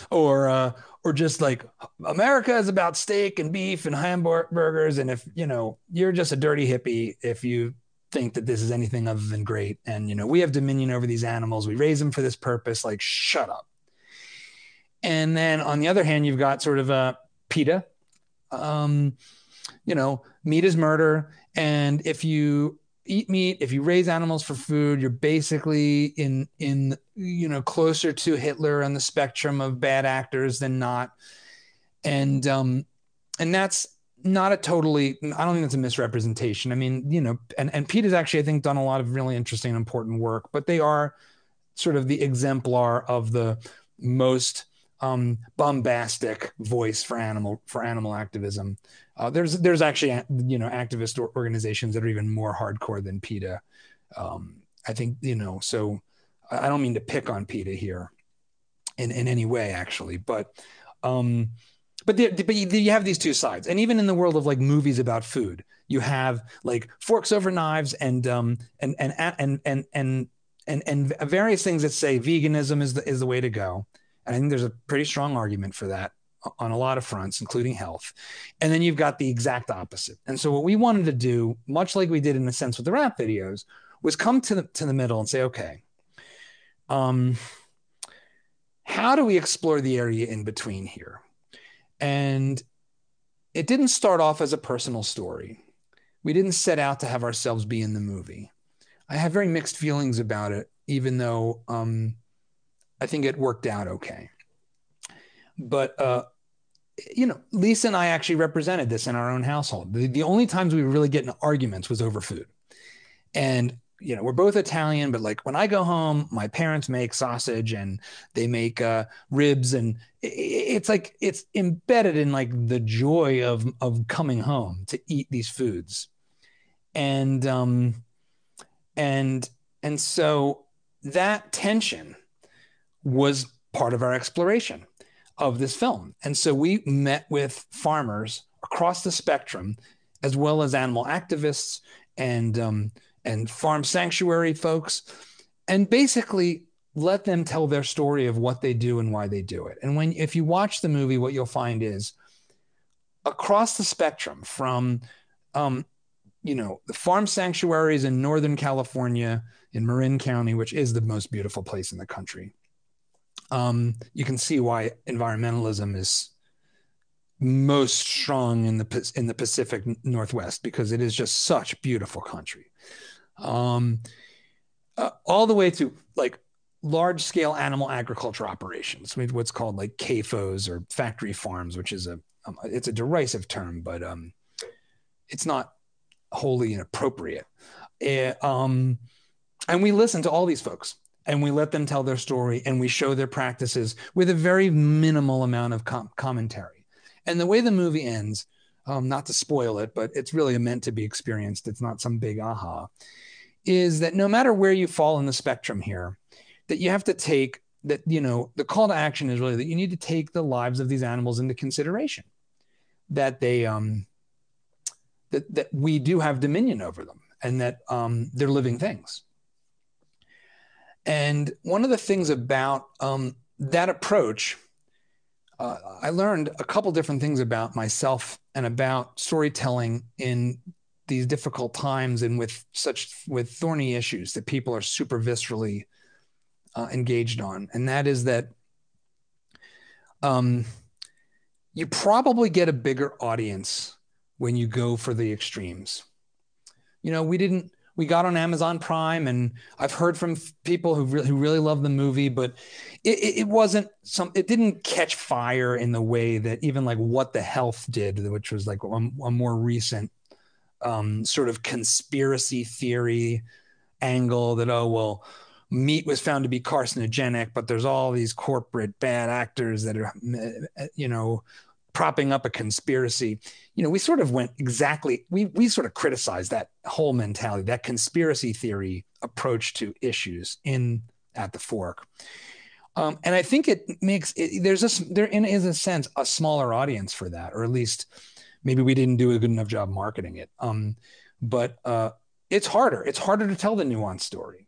Speaker 2: or uh, or just like America is about steak and beef and hamburgers. And if, you know, you're just a dirty hippie if you think that this is anything other than great. And, you know, we have dominion over these animals. We raise them for this purpose. Like, shut up. And then on the other hand, you've got sort of a PETA. Um, you know, meat is murder. And if you eat meat, if you raise animals for food, you're basically in in you know closer to Hitler on the spectrum of bad actors than not. And um and that's not a totally I don't think that's a misrepresentation. I mean, you know, and and PETA has actually I think done a lot of really interesting and important work, but they are sort of the exemplar of the most um, bombastic voice for animal for animal activism. Uh, there's there's actually you know activist organizations that are even more hardcore than PETA. Um, I think you know so I don't mean to pick on PETA here in in any way actually, but um, but there, but you have these two sides, and even in the world of like movies about food, you have like forks over knives and um and and and and and and and various things that say veganism is the is the way to go. And I think there's a pretty strong argument for that on a lot of fronts, including health. And then you've got the exact opposite. And so what we wanted to do, much like we did in a sense with the rap videos, was come to the to the middle and say, okay, um, how do we explore the area in between here? And it didn't start off as a personal story. We didn't set out to have ourselves be in the movie. I have very mixed feelings about it, even though um, I think it worked out okay. But uh, you know, Lisa and I actually represented this in our own household. The, the only times we really getting arguments was over food. And you know, we're both Italian, but like when I go home, my parents make sausage and they make uh, ribs, and it's like it's embedded in like the joy of of coming home to eat these foods, and um, and and so that tension was part of our exploration of this film, and so we met with farmers across the spectrum, as well as animal activists and um, and farm sanctuary folks, and basically let them tell their story of what they do and why they do it. And when if you watch the movie, what you'll find is across the spectrum from um, you know the farm sanctuaries in northern california in marin county which is the most beautiful place in the country um, you can see why environmentalism is most strong in the in the pacific northwest because it is just such beautiful country um, uh, all the way to like large scale animal agriculture operations, what's called like CAFOs or factory farms, which is a um, it's a derisive term, but um, it's not wholly inappropriate. It, eh, um, and we listen to all these folks and we let them tell their story and we show their practices with a very minimal amount of com- commentary. And the way the movie ends, um, not to spoil it, but it's really meant to be experienced. It's not some big aha is that no matter where you fall in the spectrum here, that you have to take that, you know, the call to action is really that you need to take the lives of these animals into consideration, that they, um, that, that we do have dominion over them and that um, they're living things. And one of the things about um, that approach, uh, I learned a couple different things about myself and about storytelling in these difficult times and with such with thorny issues that people are super viscerally uh, engaged on, and that is that um, you probably get a bigger audience when you go for the extremes. You know, we didn't we got on Amazon Prime, and I've heard from people who really, who really love the movie, but it, it, wasn't some. It didn't catch fire in the way that even like What the Health did, which was like a, a more recent um, sort of conspiracy theory angle that oh well meat was found to be carcinogenic but there's all these corporate bad actors that are you know propping up a conspiracy you know we sort of went exactly we we sort of criticized that whole mentality that conspiracy theory approach to issues in at the fork um, and i think it makes it, there's a there in is a sense a smaller audience for that or at least maybe we didn't do a good enough job marketing it. Um, but uh, it's harder. It's harder to tell the nuanced story.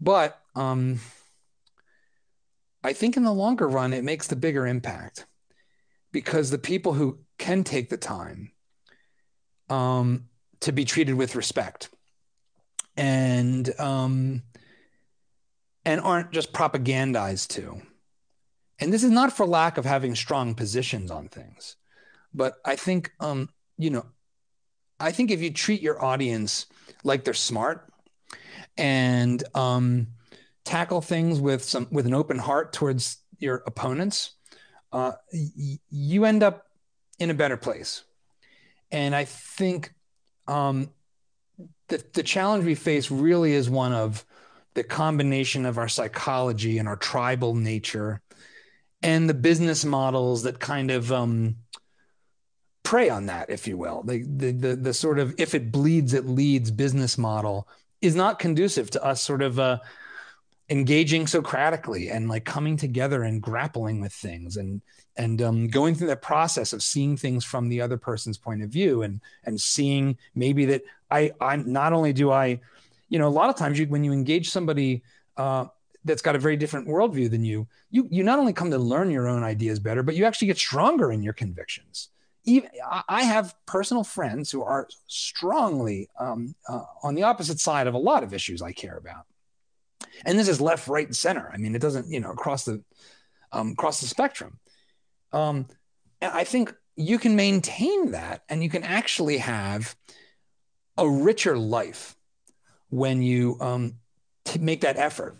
Speaker 2: But um, I think in the longer run, it makes the bigger impact because the people who can take the time um, to be treated with respect and um, and aren't just propagandized to. And this is not for lack of having strong positions on things. But I think, um, you know, I think if you treat your audience like they're smart and um, tackle things with some with an open heart towards your opponents, uh, y- you end up in a better place. And I think um, the the challenge we face really is one of the combination of our psychology and our tribal nature and the business models that kind of um, prey on that, if you will. The, the, the, the, sort of if it bleeds, it leads business model is not conducive to us sort of uh, engaging Socratically and like coming together and grappling with things and and um, going through that process of seeing things from the other person's point of view and and seeing maybe that I I'm not only do I you know, a lot of times you, when you engage somebody uh, that's got a very different worldview than you, you you not only come to learn your own ideas better, but you actually get stronger in your convictions. Even I have personal friends who are strongly um, uh, on the opposite side of a lot of issues I care about, and this is left, right, and center. I mean, it doesn't you know across the um, across the spectrum. Um, I think you can maintain that, and you can actually have a richer life when you um, t- make that effort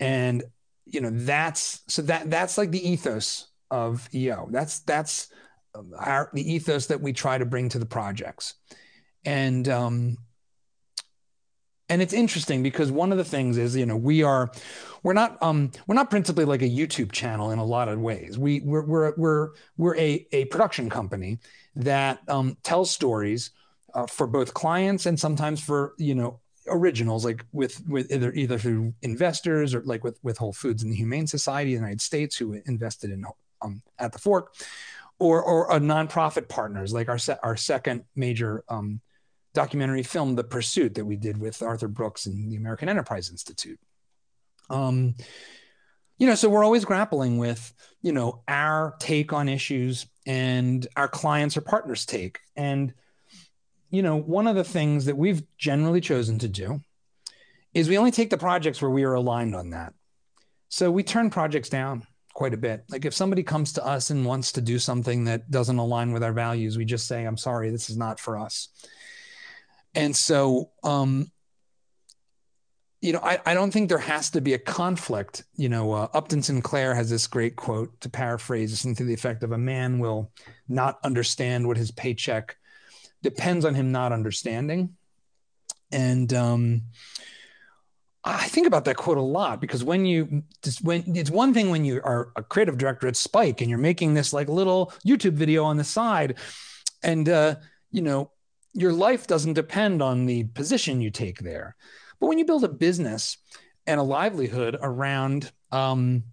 Speaker 2: and you know that's so that that's like the ethos of eo that's that's our the ethos that we try to bring to the projects and um and it's interesting because one of the things is you know we are we're not um we're not principally like a youtube channel in a lot of ways. We we're we're we're, we're a, a production company that um tells stories uh, for both clients and sometimes for you know originals like with with either either through investors or like with with Whole Foods and the Humane Society of the United States who invested in um, at the fork or or a nonprofit partners like our se- our second major um, documentary film The Pursuit that we did with Arthur Brooks and the American Enterprise Institute. Um, you know, so we're always grappling with, you know, our take on issues and our clients or partners' take. And you know, one of the things that we've generally chosen to do is we only take the projects where we are aligned on that. So we turn projects down quite a bit. Like if somebody comes to us and wants to do something that doesn't align with our values, we just say, I'm sorry, this is not for us. And so, um, you know, I, I don't think there has to be a conflict. You know, uh, Upton Sinclair has this great quote to paraphrase something to the effect of a man will not understand what his paycheck depends on him not understanding. And um, I think about that quote a lot because when you just when it's one thing when you are a creative director at Spike and you're making this like little YouTube video on the side, and uh, you know your life doesn't depend on the position you take there. But when you build a business and a livelihood around um,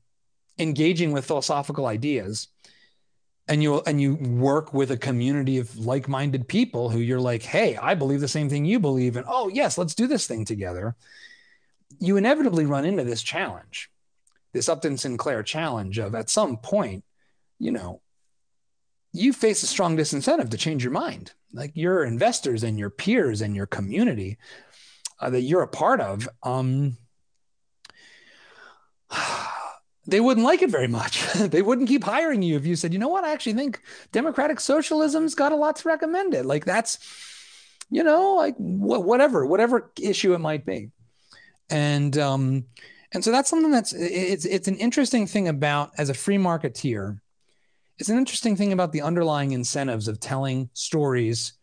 Speaker 2: engaging with philosophical ideas, and you and you work with a community of like-minded people who you're like hey i believe the same thing you believe and oh yes let's do this thing together you inevitably run into this challenge this upton sinclair challenge of at some point you know you face a strong disincentive to change your mind like your investors and your peers and your community uh, that you're a part of um they wouldn't like it very much. they wouldn't keep hiring you if you said, you know what, I actually think democratic socialism's got a lot to recommend it. Like that's, you know, like wh- whatever, whatever issue it might be. And, um, and so that's something that's, it's, it's an interesting thing about as a free marketeer, it's an interesting thing about the underlying incentives of telling stories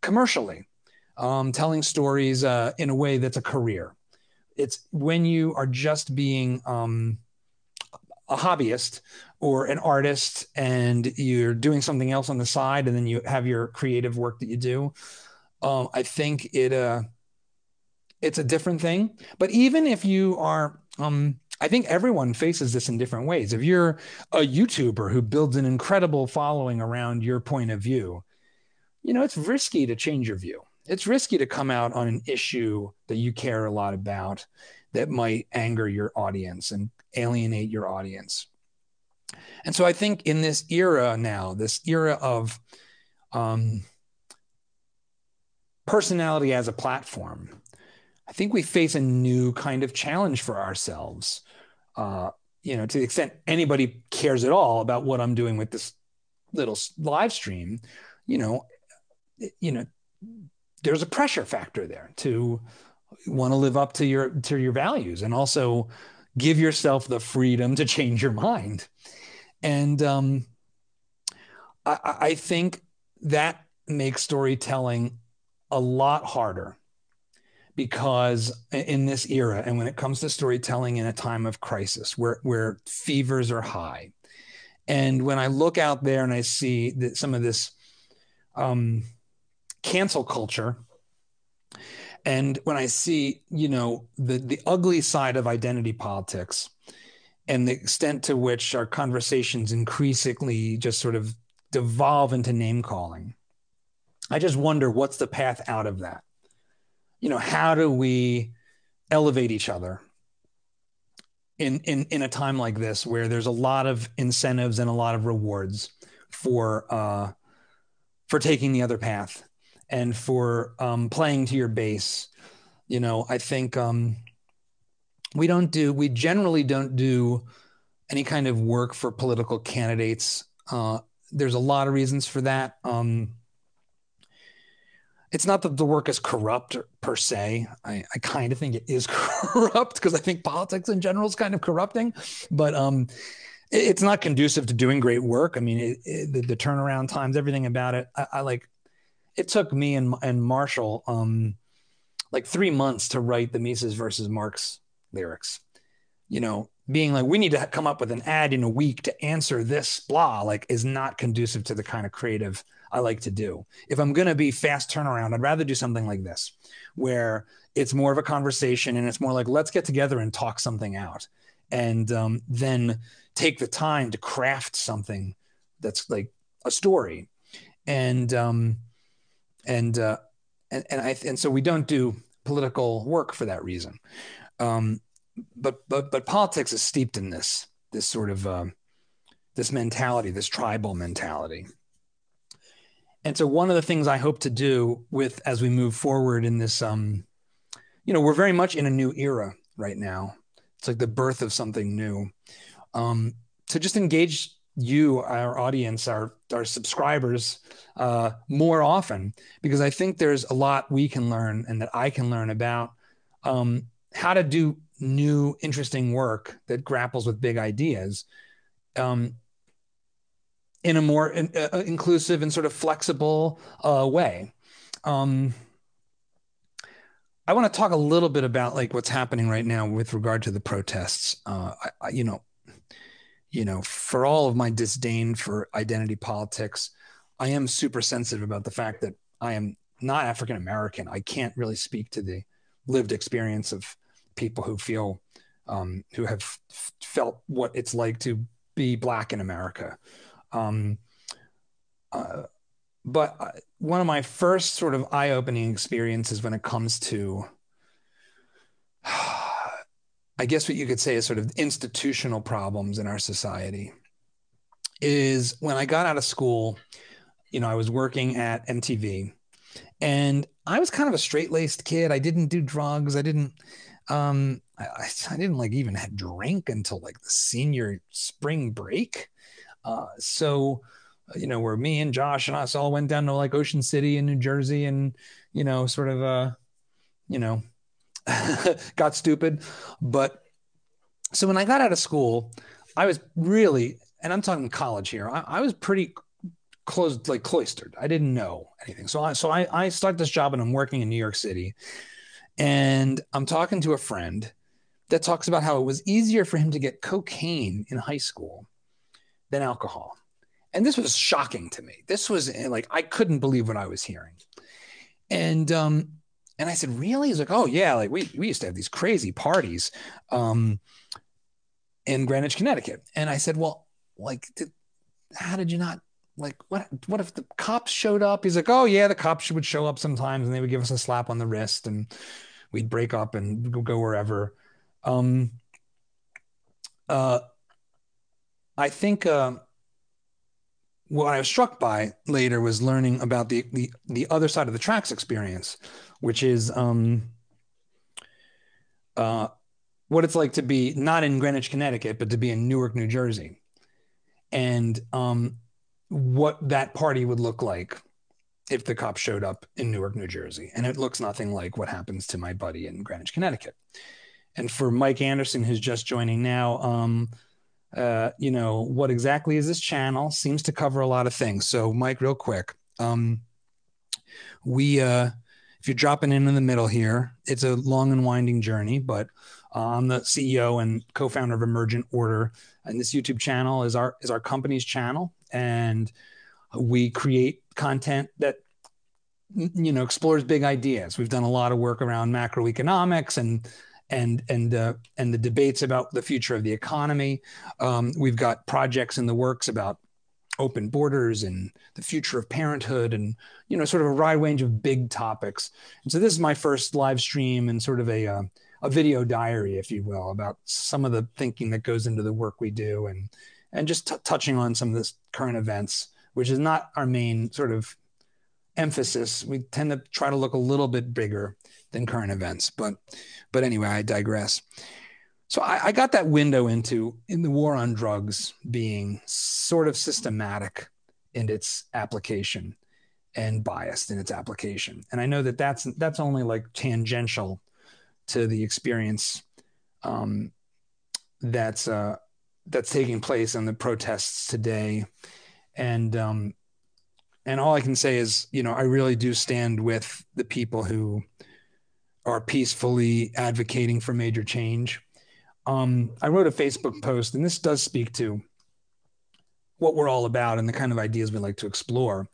Speaker 2: commercially, um, telling stories uh, in a way that's a career. It's when you are just being, um, a hobbyist or an artist and you're doing something else on the side and then you have your creative work that you do um, i think it uh, it's a different thing but even if you are um, i think everyone faces this in different ways if you're a youtuber who builds an incredible following around your point of view you know it's risky to change your view it's risky to come out on an issue that you care a lot about that might anger your audience and alienate your audience. And so I think in this era now, this era of um, personality as a platform, I think we face a new kind of challenge for ourselves. Uh, you know, to the extent anybody cares at all about what I'm doing with this little live stream, you know, you know, there's a pressure factor there to want to live up to your to your values and also give yourself the freedom to change your mind. And um, I, I think that makes storytelling a lot harder because in this era and when it comes to storytelling in a time of crisis where where fevers are high and when i look out there and i see that some of this um, cancel culture and when I see, you know, the the ugly side of identity politics and the extent to which our conversations increasingly just sort of devolve into name calling, I just wonder what's the path out of that. You know, how do we elevate each other in in in a time like this where there's a lot of incentives and a lot of rewards for uh, for taking the other path and for um, playing to your base. You know, I think um, we don't do we generally don't do any kind of work for political candidates. Uh, there's a lot of reasons for that. Um, it's not that the work is corrupt per se. I, I kind of think it is corrupt because I think politics in general is kind of corrupting, but um, it, it's not conducive to doing great work. I mean, it, it, the, the, turnaround times, everything about it. I, I, like. It took me and and Marshall um, like three months to write the Mises versus Marx lyrics. You know, being like we need to come up with an ad in a week to answer this blah like is not conducive to the kind of creative I like to do. If I'm going to be fast turnaround, I'd rather do something like this where it's more of a conversation and it's more like let's get together and talk something out and um, then take the time to craft something that's like a story and um, and uh, and and I and so we don't do political work for that reason. Um, but but but politics is steeped in this this sort of uh, this mentality, this tribal mentality. And so one of the things I hope to do with as we move forward in this, um, you know, we're very much in a new era right now. It's like the birth of something new. Um, to just engage you, our audience, our our subscribers, uh, more often, because I think there's a lot we can learn and that I can learn about um, how to do new, interesting work that grapples with big ideas um, in a more in, uh, uh, inclusive and sort of flexible uh, way. Um, I want to talk a little bit about like what's happening right now with regard to the protests. Uh, I, I, you know, you know, for all of my disdain for identity politics, I am super sensitive about the fact that I am not African American. I can't really speak to the lived experience of people who feel um, who have felt what it's like to be black in America. Um, uh, but uh, one of my first sort of eye-opening experiences when it comes to I guess what you could say is sort of institutional problems in our society is when I got out of school, you know, I was working at MTV and I was kind of a straight laced kid. I didn't do drugs. I didn't, um, I, I didn't like even drink until like the senior spring break. Uh, so, uh, you know, where me and Josh and us all went down to like Ocean City in New Jersey and, you know, sort of, uh, you know, got stupid. But so when I got out of school, I was really, and I'm talking college here, I, I was pretty closed, like cloistered. I didn't know anything. So I, so I, I start this job and I'm working in New York City and I'm talking to a friend that talks about how it was easier for him to get cocaine in high school than alcohol. And this was shocking to me. This was eh, like, I couldn't believe what I was hearing. And, um, and I said, really? He's like, oh yeah. Like we, we used to have these crazy parties, um, in Greenwich, Connecticut. And I said, well, like, did, how did you not like what what if the cops showed up he's like oh yeah the cops would show up sometimes and they would give us a slap on the wrist and we'd break up and go wherever um uh i think uh what i was struck by later was learning about the the, the other side of the tracks experience which is um uh what it's like to be not in greenwich connecticut but to be in newark new jersey and um what that party would look like if the cops showed up in Newark, New Jersey. And it looks nothing like what happens to my buddy in Greenwich, Connecticut. And for Mike Anderson, who's just joining now, um, uh, you know, what exactly is this channel? Seems to cover a lot of things. So, Mike, real quick, um, we, uh, if you're dropping in in the middle here, it's a long and winding journey, but uh, I'm the CEO and co-founder of Emergent Order, and this YouTube channel is our is our company's channel and we create content that you know explores big ideas. We've done a lot of work around macroeconomics and and and uh, and the debates about the future of the economy. Um, we've got projects in the works about open borders and the future of parenthood and you know sort of a wide range of big topics. And so this is my first live stream and sort of a uh, a video diary if you will about some of the thinking that goes into the work we do and and just t- touching on some of this current events which is not our main sort of emphasis. We tend to try to look a little bit bigger than current events but but anyway i digress so I, I, got that window into in the war on drugs being sort of systematic in its application and biased in its application. And I know that that's that's only like tangential to the experience um, that's uh, that's taking place in the protests today. And um, and all I can say is, you know, I really do stand with the people who are peacefully advocating for major change um, I wrote a Facebook post, and this does speak to what we're all about and the kind of ideas we like to explore.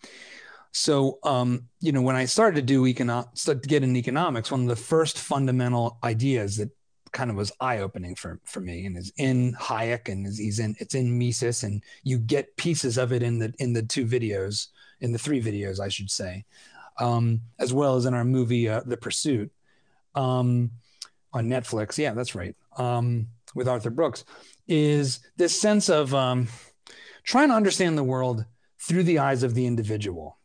Speaker 2: So, um, you know, when I started to do economic, to get in economics, one of the first fundamental ideas that kind of was eye opening for for me, and is in Hayek, and is, he's in it's in Mises, and you get pieces of it in the in the two videos, in the three videos, I should say, um, as well as in our movie uh, The Pursuit um, on Netflix. Yeah, that's right um, with Arthur Brooks is this sense of um, trying to understand the world through the eyes of the individual.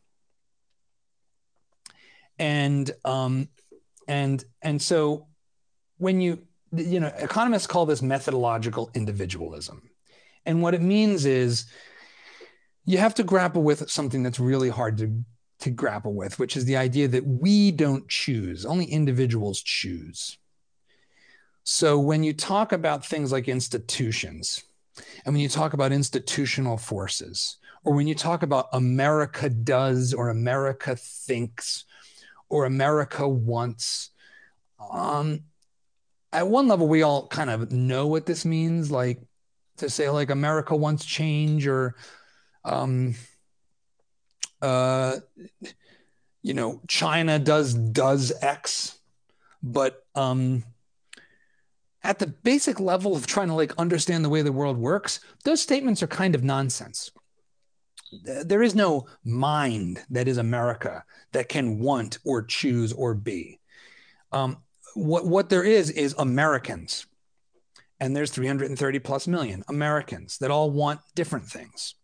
Speaker 2: And um, and and so when you you know economists call this methodological individualism, and what it means is you have to grapple with something that's really hard to to grapple with, which is the idea that we don't choose, only individuals choose. So when you talk about things like institutions, and when you talk about institutional forces, or when you talk about America does, or America thinks, or America wants, um, at one level, we all kind of know what this means. Like to say, like America wants change, or um, uh, you know, China does does X, but um, at the basic level of trying to like understand the way the world works, those statements are kind of nonsense. There is no mind that is America that can want or choose or be. Um, what what there is is Americans, and there's 330 plus million Americans that all want different things,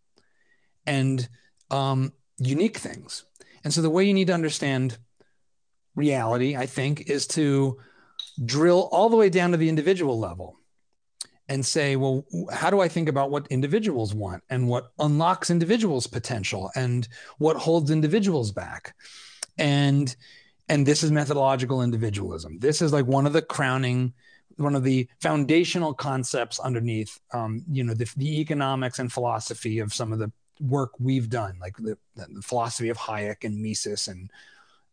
Speaker 2: and um, unique things. And so the way you need to understand reality, I think, is to drill all the way down to the individual level and say, well, how do I think about what individuals want and what unlocks individuals' potential and what holds individuals back? And and this is methodological individualism. This is like one of the crowning, one of the foundational concepts underneath, um, you know, the, the, economics and philosophy of some of the work we've done, like the, the philosophy of Hayek and Mises and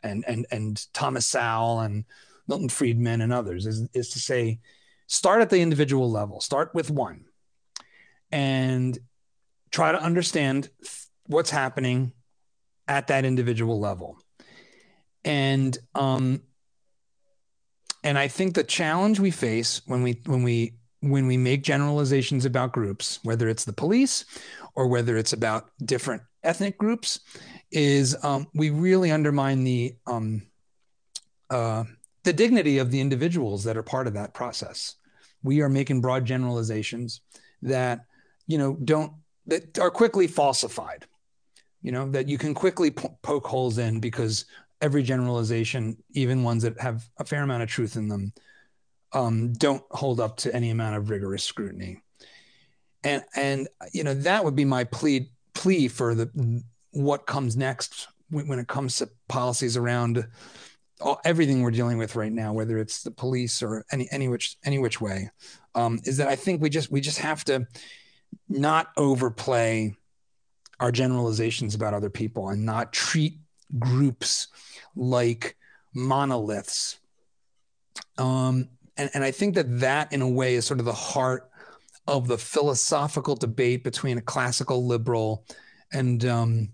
Speaker 2: and and and Thomas Sowell and Milton Friedman and others, is, is to say, start at the individual level, start with one, and try to understand what's happening at that individual level. And um, and I think the challenge we face when we when we when we make generalizations about groups, whether it's the police or whether it's about different ethnic groups, is um, we really undermine the um, uh, the dignity of the individuals that are part of that process. We are making broad generalizations that, you know, don't, that are quickly falsified, you know, that you can quickly po- poke holes in because every generalization, even ones that have a fair amount of truth in them, um, don't hold up to any amount of rigorous scrutiny. And, and, you know, that would be my plea, plea for the, what comes next when, when it comes to policies around all, everything we're dealing with right now, whether it's the police or any any which any which way, um, is that I think we just we just have to not overplay our generalizations about other people and not treat groups like monoliths. Um, and, and I think that that, in a way, is sort of the heart of the philosophical debate between a classical liberal and um,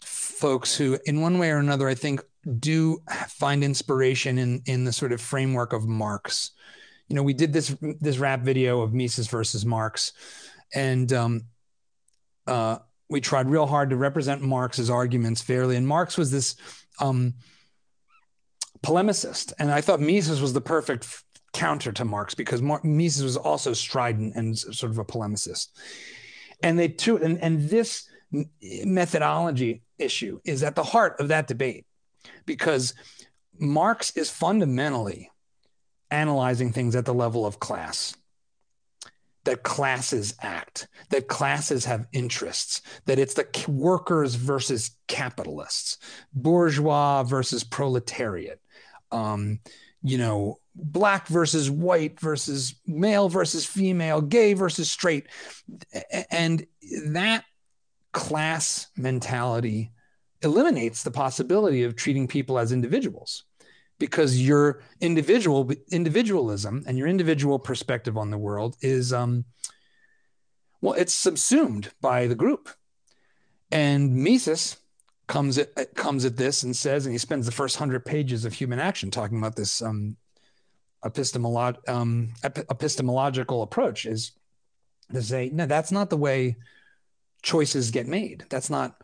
Speaker 2: folks who, in one way or another, I think do find inspiration in in the sort of framework of Marx. You know, we did this this rap video of Mises versus Marx, and um, uh, we tried real hard to represent Marx's arguments fairly. And Marx was this um, polemicist, and I thought Mises was the perfect counter to Marx because Mar- Mises was also strident and sort of a polemicist. And they too, and, and this methodology issue is at the heart of that debate because Marx is fundamentally analyzing things at the level of class that classes act, that classes have interests, that it's the workers versus capitalists, bourgeois versus proletariat, um, you know, black versus white versus male versus female, gay versus straight. And that class mentality eliminates the possibility of treating people as individuals because your individual individualism and your individual perspective on the world is um well it's subsumed by the group and mises comes at comes at this and says and he spends the first 100 pages of human action talking about this um um, epistemological approach is to say no that's not the way choices get made that's not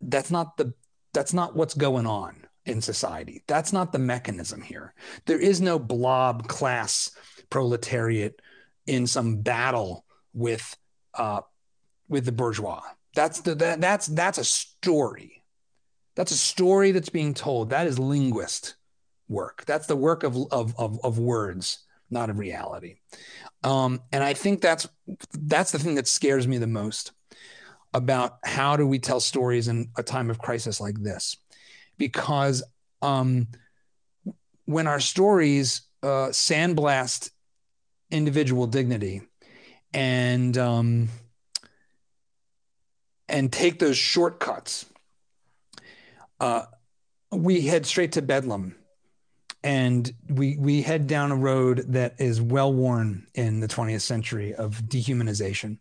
Speaker 2: that's not the that's not what's going on in society. That's not the mechanism here. There is no blob class proletariat in some battle with uh, with the bourgeois. That's the that, that's that's a story. That's a story that's being told. That is linguist work. That's the work of of of, of words, not of reality. Um, and I think that's that's the thing that scares me the most about how do we tell stories in a time of crisis like this because um, when our stories uh, sandblast individual dignity and um, and take those shortcuts, uh, we head straight to Bedlam, and we we head down a road that is well worn in the 20th century of dehumanization.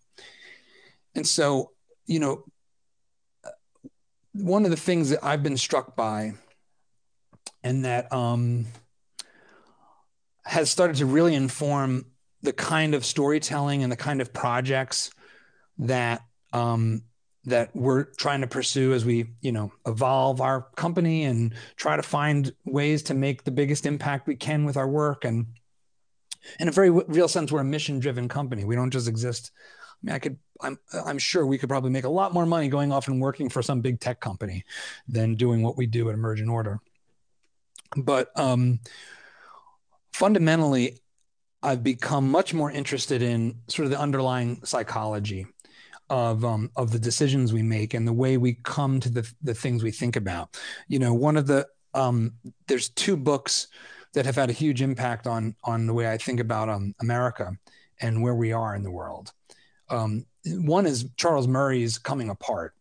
Speaker 2: And so, you know, one of the things that I've been struck by and that um, has started to really inform the kind of storytelling and the kind of projects that um, that we're trying to pursue as we you know evolve our company and try to find ways to make the biggest impact we can with our work. And in a very real sense we're a mission driven company. We don't just exist. I mean, I could, I'm, I'm sure we could probably make a lot more money going off and working for some big tech company than doing what we do at Emergent Order. But um, fundamentally, I've become much more interested in sort of the underlying psychology of um, of the decisions we make and the way we come to the the things we think about. You know, one of the um, there's two books that have had a huge impact on on the way I think about um, America and where we are in the world. Um, one is Charles Murray's Coming Apart,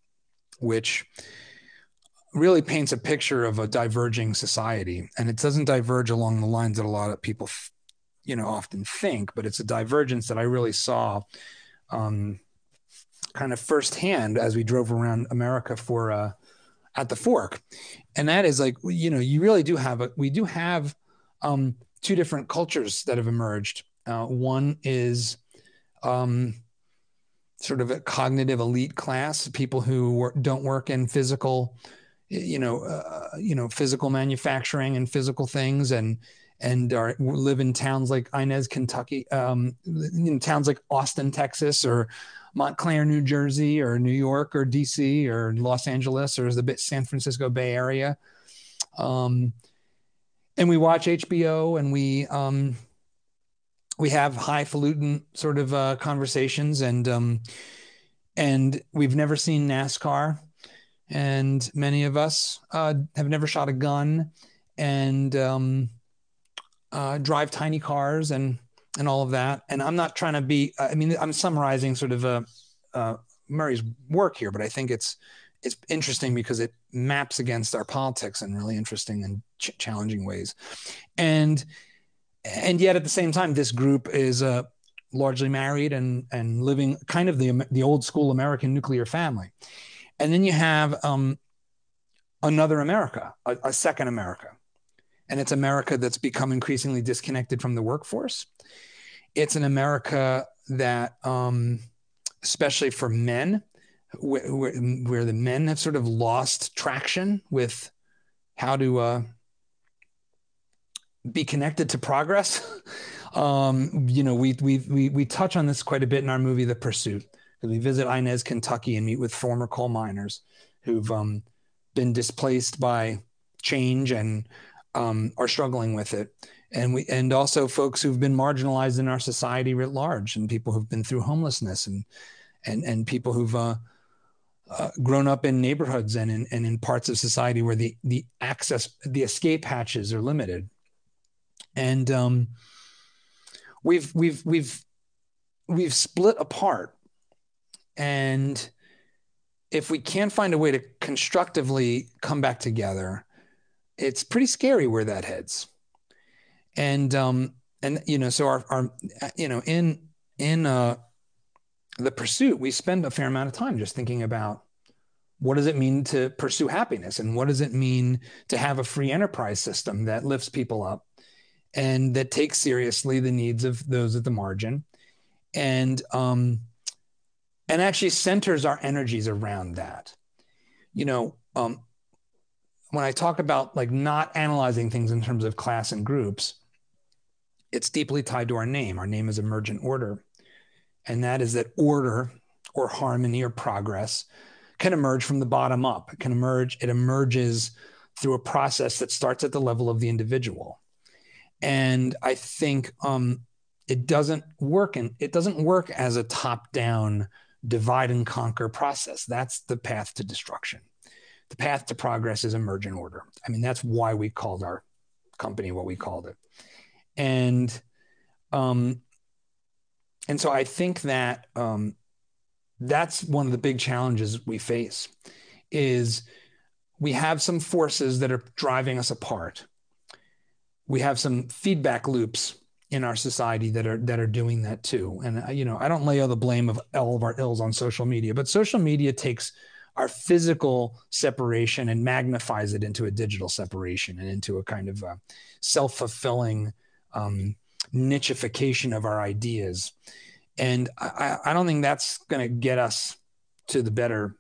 Speaker 2: which really paints a picture of a diverging society. And it doesn't diverge along the lines that a lot of people, you know, often think, but it's a divergence that I really saw um, kind of firsthand as we drove around America for uh, at the fork. And that is like, you know, you really do have a, we do have um, two different cultures that have emerged. Uh, one is, um, sort of a cognitive elite class, people who work, don't work in physical, you know, uh, you know, physical manufacturing and physical things, and and are live in towns like Inez, Kentucky, um, in towns like Austin, Texas, or Montclair, New Jersey, or New York, or DC, or Los Angeles, or the San Francisco Bay Area. Um, and we watch HBO, and we um, we have highfalutin sort of uh, conversations, and um, and we've never seen NASCAR, and many of us uh, have never shot a gun, and um, uh, drive tiny cars, and and all of that. And I'm not trying to be. I mean, I'm summarizing sort of a, uh, Murray's work here, but I think it's it's interesting because it maps against our politics in really interesting and ch- challenging ways, and and yet at the same time, this group is uh, largely married and and living kind of the the old school American nuclear family, and then you have um, another America, a, a second America, and it's America that's become increasingly disconnected from the workforce. It's an America that, um, especially for men, where, where, where the men have sort of lost traction with how to uh, be connected to progress. um, you know, we, we, we, we touch on this quite a bit in our movie, The Pursuit, we visit Inez, Kentucky and meet with former coal miners who've um, been displaced by change and um, are struggling with it. And we, and also folks who've been marginalized in our society writ large and people who've been through homelessness and, and, and people who've, uh, uh, grown up in neighborhoods and in, and in parts of society where the, the access, the escape hatches are limited. And um, we've we've we've we've split apart. And if we can't find a way to constructively come back together it's pretty scary where that heads and um and you know so our our you know in in uh the pursuit we spend a fair amount of time just thinking about what does it mean to pursue happiness and what does it mean to have a free enterprise system that lifts people up and that takes seriously the needs of those at the margin. And um, and actually centers our energies around that. You know um, when i talk about like not analyzing things in terms of class and groups it's deeply tied to our name our name is emergent order and that is that order or harmony or progress can emerge from the bottom up it can emerge it emerges through a process that starts at the level of the individual and I think um, it doesn't work and it doesn't work as a top down divide and conquer process. That's the path to destruction. The path to progress is emergent order. I mean, that's why we called our company what we called it. And um, and so I think that um, that's one of the big challenges we face is we have some forces that are driving us apart we have some feedback loops in our society that are that are doing that too. And uh, you know, I don't lay all the blame of all of our ills on social media, but social media takes our physical separation and magnifies it into a digital separation and into a kind of uh, self-fulfilling um, nichification of our ideas. And I, I don't think that's going to get us to the better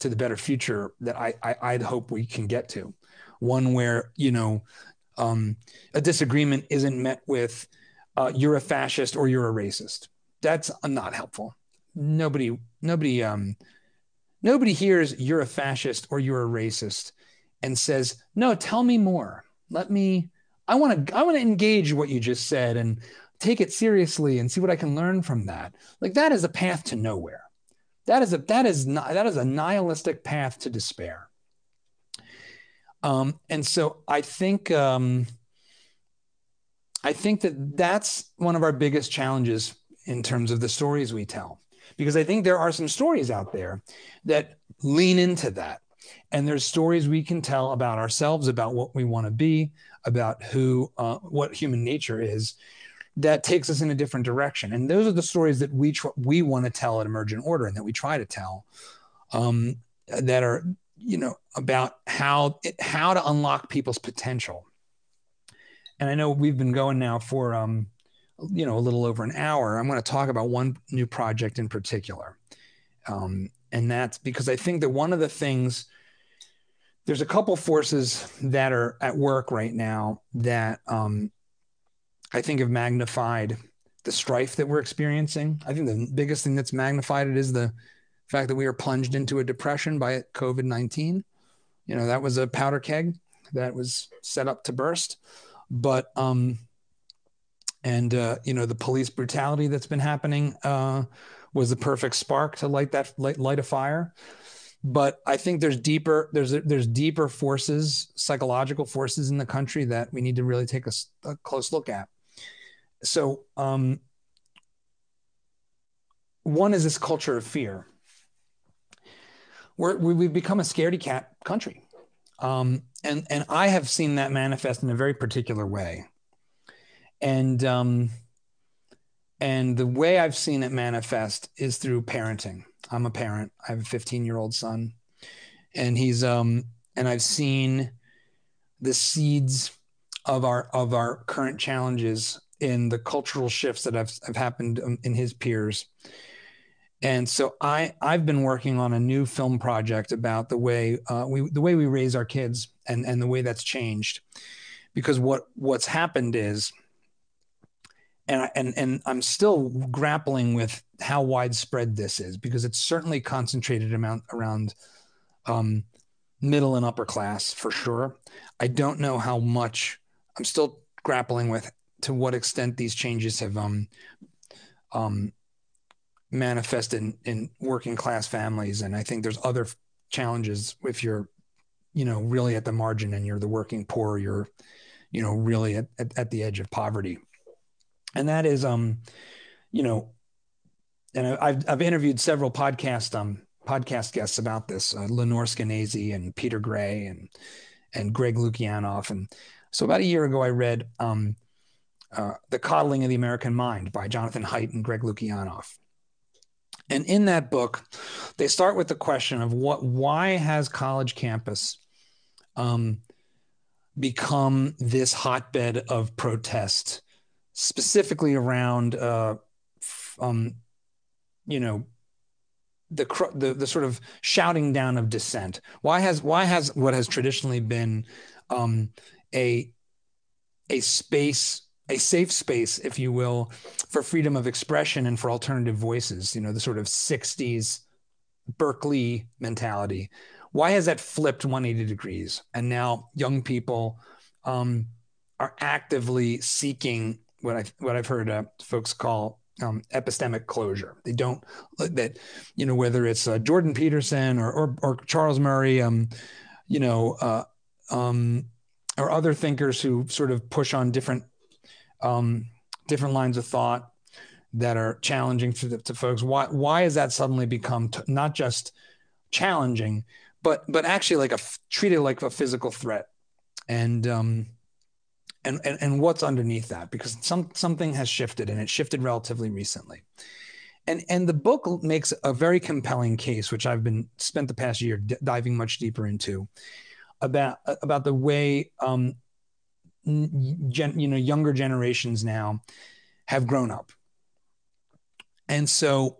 Speaker 2: to the better future that I, I I'd hope we can get to. One where you know um, a disagreement isn't met with uh, you're a fascist or you're a racist. That's not helpful. Nobody, nobody, um, nobody hears you're a fascist or you're a racist and says, no, tell me more. Let me, I want to, I want to engage what you just said and take it seriously and see what I can learn from that. Like that is a path to nowhere. That is a, that is not, that is a nihilistic path to despair. Um, and so I think um, I think that that's one of our biggest challenges in terms of the stories we tell, because I think there are some stories out there that lean into that. And there's stories we can tell about ourselves, about what we want to be, about who, uh, what human nature is, that takes us in a different direction. And those are the stories that we tr- we want to tell at Emergent Order, and that we try to tell, um, that are you know about how how to unlock people's potential. And i know we've been going now for um you know a little over an hour. I'm going to talk about one new project in particular. Um, and that's because i think that one of the things there's a couple forces that are at work right now that um, i think have magnified the strife that we're experiencing i think the biggest thing that's magnified it is the fact that we are plunged into a depression by COVID 19. You know, that was a powder keg that was set up to burst. But, um, and, uh, you know, the police brutality that's been happening uh, was the perfect spark to light that, light, light a fire. But I think there's deeper, there's, there's deeper forces, psychological forces in the country that we need to really take a, a close look at. So, um, one is this culture of fear we're, we've become a scaredy cat country. Um, and, and I have seen that manifest in a very particular way. And, um, and the way I've seen it manifest is through parenting. I'm a parent. I have a 15 year old son. And he's, um, and I've seen the seeds of our, of our current challenges in the cultural shifts that have, have happened um, in his peers. And so I I've been working on a new film project about the way uh, we the way we raise our kids and and the way that's changed, because what what's happened is, and I, and and I'm still grappling with how widespread this is because it's certainly concentrated amount around um, middle and upper class for sure. I don't know how much. I'm still grappling with to what extent these changes have um um manifest in, in working class families. And I think there's other challenges if you're, you know, really at the margin and you're the working poor, you're, you know, really at, at, at the edge of poverty. And that is, um, you know, and I've, I've interviewed several podcast, um, podcast guests about this, uh, Lenore Skenazy and Peter Gray and, and Greg Lukianoff. And so about a year ago, I read, um, uh, The Coddling of the American Mind by Jonathan Haidt and Greg Lukianoff. And in that book, they start with the question of what why has college campus um, become this hotbed of protest, specifically around uh, um, you know the, the the sort of shouting down of dissent. Why has why has what has traditionally been um, a a space a safe space, if you will, for freedom of expression and for alternative voices, you know, the sort of 60s Berkeley mentality. Why has that flipped 180 degrees? And now young people um, are actively seeking what I what I've heard uh, folks call um, epistemic closure. They don't that you know whether it's uh, Jordan Peterson or or, or Charles Murray, um, you know, uh, um, or other thinkers who sort of push on different um, different lines of thought that are challenging to, the, to folks. Why why has that suddenly become t- not just challenging, but but actually like a treated like a physical threat, and um, and and and what's underneath that? Because some something has shifted, and it shifted relatively recently. And and the book makes a very compelling case, which I've been spent the past year d- diving much deeper into, about about the way um, gen, you know younger generations now have grown up and so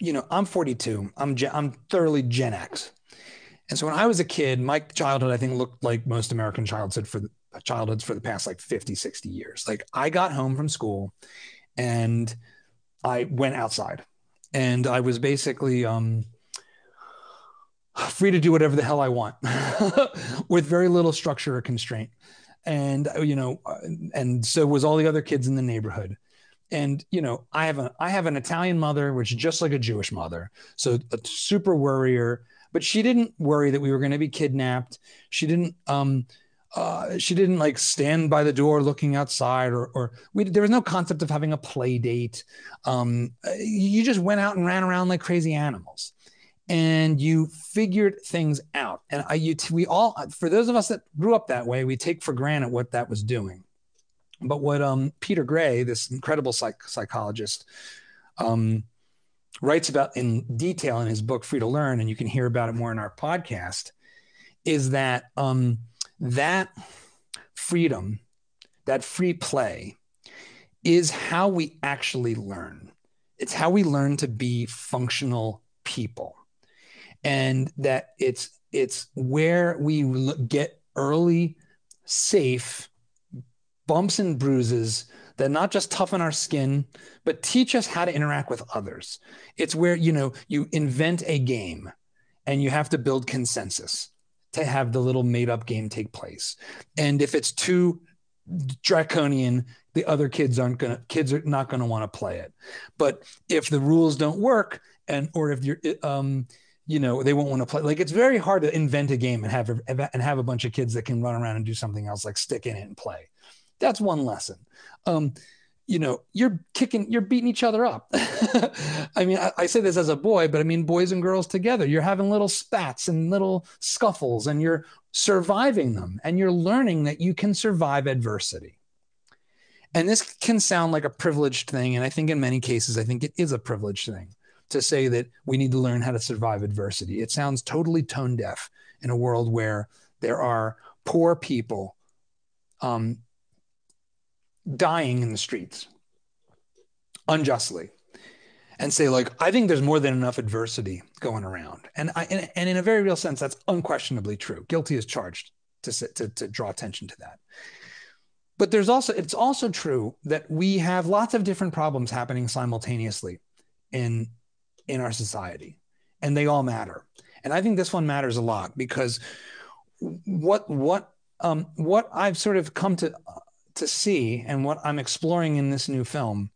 Speaker 2: you know i'm 42 i'm i'm thoroughly gen x and so when i was a kid my childhood i think looked like most american childhood for childhoods for the past like 50 60 years. Like i got home from school and i went outside. And i was basically um free to do whatever the hell i want with very little structure or constraint. And uh, you know uh, and so was all the other kids in the neighborhood. And you know i have a i have an italian mother which is just like a jewish mother. So a super worrier. But she didn't worry that we were going to be kidnapped. She didn't um uh, she didn't like stand by the door looking outside or, or we, there was no concept of having a play date. Um, you just went out and ran around like crazy animals and you figured things out. And I, you, we all, for those of us that grew up that way, we take for granted what that was doing. But what um, Peter Gray, this incredible psych- psychologist, um, writes about in detail in his book Free to Learn, and you can hear about it more in our podcast, is that um, that freedom, that free play, is how we actually learn. It's how we learn to be functional people. And that it's it's where we get early safe bumps and bruises that not just toughen our skin but teach us how to interact with others. It's where you know you invent a game and you have to build consensus to have the little made up game take place. And if it's too draconian the other kids aren't going to kids are not going to want to play it. But if the rules don't work and or if you're um you know they won't want to play like it's very hard to invent a game and have and have a bunch of kids that can run around and do something else like stick in it and play. That's one lesson. Um you know you're kicking you're beating each other up. I mean I, I, say this as a boy but i mean boys and girls together you're having little spats and little scuffles and you're surviving them and you're learning that you can survive adversity. And this can sound like a privileged thing. And i think in many cases i think it is a privileged thing to say that we need to learn how to survive adversity. It sounds totally tone deaf in a world where there are poor people um, dying in the streets unjustly. and say like i think there's more than enough adversity going around. And i and, and in a very real sense that's unquestionably true. Guilty is charged to, to to draw attention to that. But there's also it's also true that we have lots of different problems happening simultaneously in in our society and they all matter. And i think this one matters a lot because what what um, what i've sort of come to to see and what i'm exploring in this new film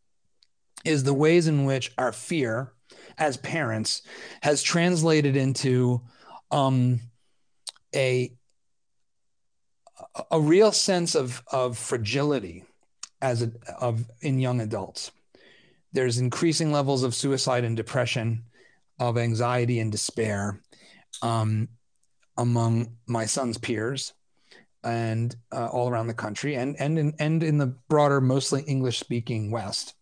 Speaker 2: is the ways in which our fear as parents has translated into um, a a real sense of of fragility as a, of in young adults. There's increasing levels of suicide and depression, of anxiety and despair um, among my son's peers and uh, all around the country and and in, and in the broader mostly English speaking West.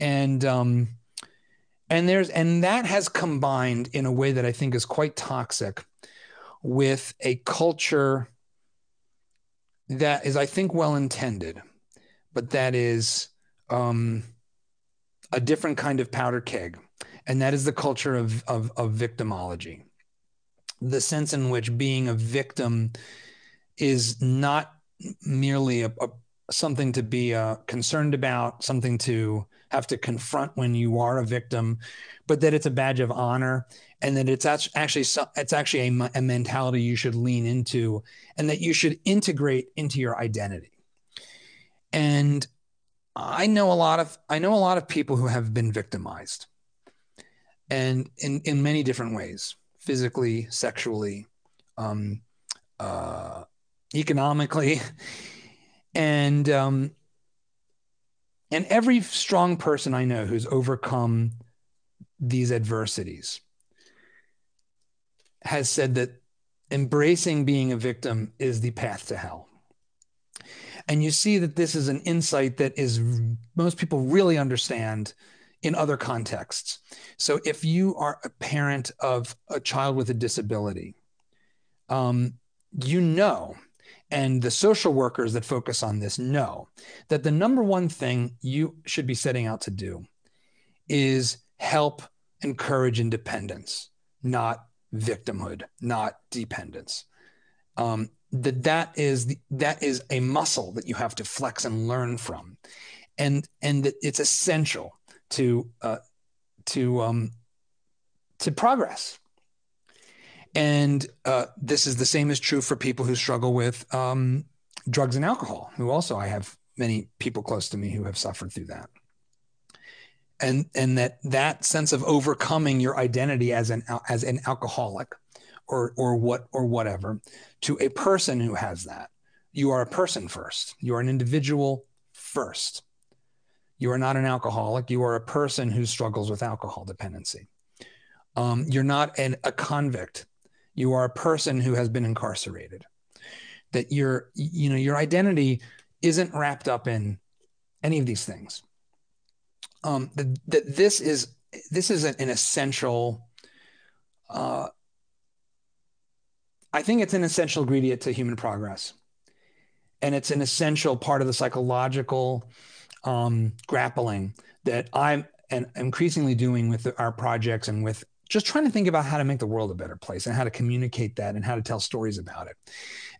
Speaker 2: And um, and there's and that has combined in a way that I think is quite toxic with a culture that is, I think, well intended, but that is um, a different kind of powder keg, and that is the culture of, of, of victimology, the sense in which being a victim is not merely a, a something to be uh, concerned about, something to have to confront when you are a victim, but that it's a badge of honor and that it's actually it's actually a, a mentality you should lean into and that you should integrate into your identity. And I know a lot of I know a lot of people who have been victimized, and in in many different ways, physically, sexually, um, uh, economically, and um, and every strong person I know who's overcome these adversities has said that embracing being a victim is the path to hell. And you see that this is an insight that is most people really understand in other contexts. So if you are a parent of a child with a disability, um, you know and the social workers that focus on this know that the number one thing you should be setting out to do is help encourage independence, not victimhood, not dependence. Um, that that is the, that is a muscle that you have to flex and learn from, and and that it's essential to uh, to um, to progress and uh, this is the same is true for people who struggle with um, drugs and alcohol, who also I have many people close to me who have suffered through that. And, and that that sense of overcoming your identity as an as an alcoholic or or what or whatever to a person who has that. You are a person first. You are an individual first. You are not an alcoholic. You are a person who struggles with alcohol dependency. Um, you're not an, a convict you are a person who has been incarcerated that your you know your identity isn't wrapped up in any of these things. Um that, that this is this is an, an essential uh i think it's an essential ingredient to human progress. And it's an essential part of the psychological um grappling that i'm and increasingly doing with our projects and with just trying to think about how to make the world a better place and how to communicate that and how to tell stories about it.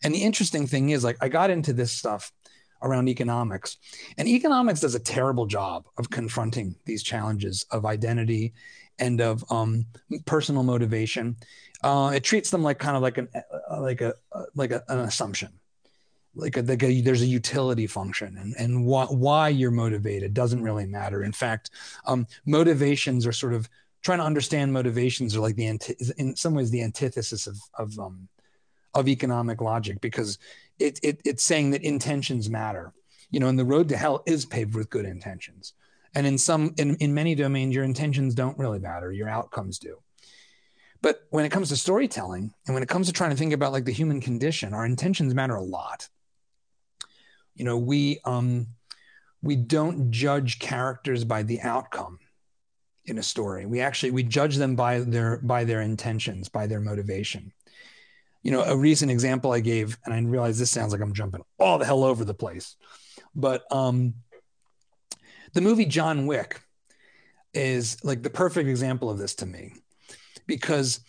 Speaker 2: And the interesting thing is, like, I got into this stuff around economics, and economics does a terrible job of confronting these challenges of identity and of um, personal motivation. Uh, it treats them like kind of like an uh, like a uh, like a, an assumption. Like, a, like a, there's a utility function and, and why, why you're motivated doesn't really matter. In fact, um, motivations are sort of trying to understand motivations are like the in some ways the antithesis of of um, of economic logic because it, it it's saying that intentions matter. You know, and the road to hell is paved with good intentions. And in some in, in many domains, your intentions don't really matter, your outcomes do. But when it comes to storytelling and when it comes to trying to think about like the human condition, our intentions matter a lot. You know, we um we don't judge characters by the outcome in a story. We actually we judge them by their by their intentions, by their motivation. You know, a recent example I gave, and I realize this sounds like I'm jumping all the hell over the place, but um, the movie John Wick is like the perfect example of this to me because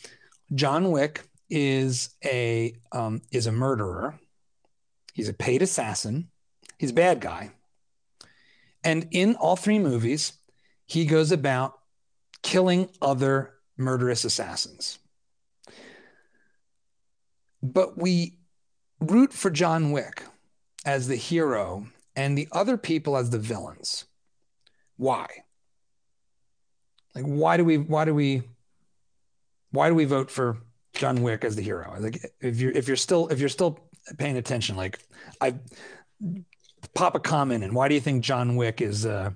Speaker 2: John Wick is a um, is a murderer. He's a paid assassin. He's a bad guy. And in all three movies, he goes about killing other murderous assassins. But we root for John Wick as the hero and the other people as the villains. Why? Like why do we why do we why do we vote for John Wick as the hero? Like if you're if you're still if you're still paying attention, like I pop a comment and why do you think John Wick is uh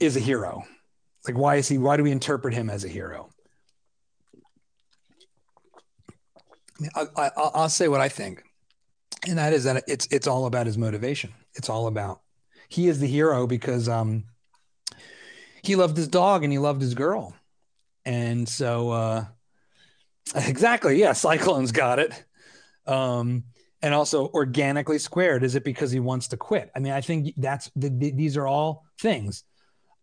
Speaker 2: is a hero? Like why is he why do we interpret him as a hero? I, I, I'll say what I think, and that is that it's it's all about his motivation. It's all about he is the hero because um he loved his dog and he loved his girl, and so uh exactly yeah, Cyclone's got it. Um, and also organically squared. Is it because he wants to quit? I mean, I think that's the, the, these are all things.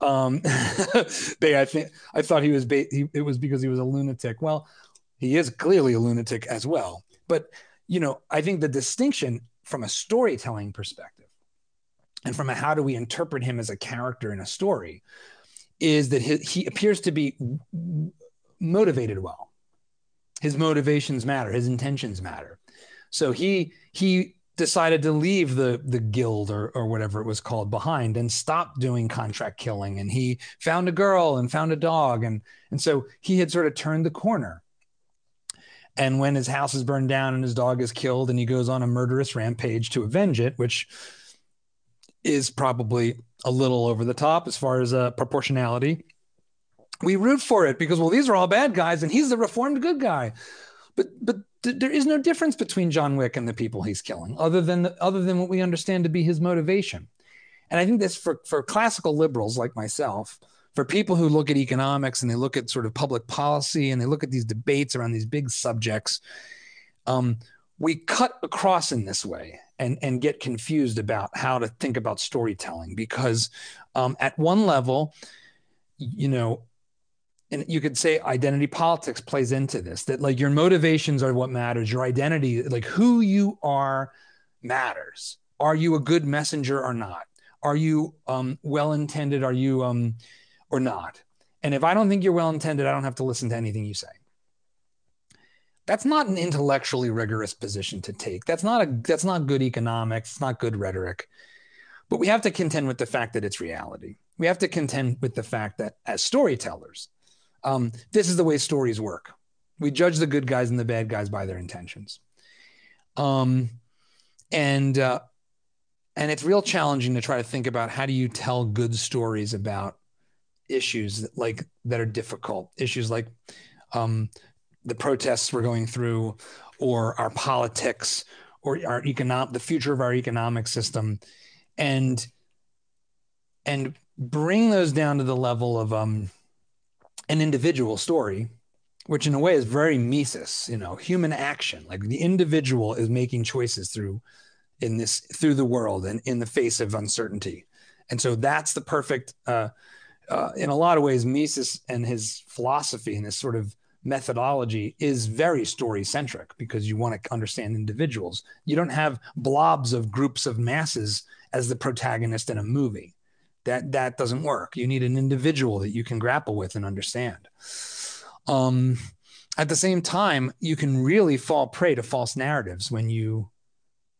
Speaker 2: Um, they, I think, I thought he was, ba- he, it was because he was a lunatic. Well, he is clearly a lunatic as well. But, you know, I think the distinction from a storytelling perspective and from a how do we interpret him as a character in a story is that he, he appears to be motivated well. His motivations matter, his intentions matter. So he he decided to leave the the guild or or whatever it was called behind and stop doing contract killing and he found a girl and found a dog and and so he had sort of turned the corner and when his house is burned down and his dog is killed and he goes on a murderous rampage to avenge it, which is probably a little over the top as far as uh, proportionality. We root for it because well, these are all bad guys and he's the reformed good guy. But but th- there is no difference between John Wick and the people he's killing, other than the, other than what we understand to be his motivation. And I think this for for classical liberals like myself, for people who look at economics and they look at sort of public policy and they look at these debates around these big subjects, um, we cut across in this way and, and get confused about how to think about storytelling because um, at one level, you know, and you could say identity politics plays into this that like your motivations are what matters your identity like who you are matters are you a good messenger or not are you um, well intended are you um, or not. And if I don't think you're well intended, I don't have to listen to anything you say. That's not an intellectually rigorous position to take. That's not a that's not good economics, it's not good rhetoric. But we have to contend with the fact that it's reality. We have to contend with the fact that as storytellers, um, this is the way stories work. We judge the good guys and the bad guys by their intentions. Um, and uh, and it's real challenging to try to think about how do you tell good stories about issues that, like that are difficult issues like um, the protests we're going through or our politics or our economic the future of our economic system and and bring those down to the level of um, an individual story which in a way is very Mises, you know, human action. Like the individual is making choices through in this through the world and in the face of uncertainty. And so that's the perfect uh, uh, in a lot of ways, Mises and his philosophy and his sort of methodology is very story centric because you want to understand individuals. You don't have blobs of groups of masses as the protagonist in a movie. That that doesn't work. You need an individual that you can grapple with and understand. Um, at the same time, you can really fall prey to false narratives when you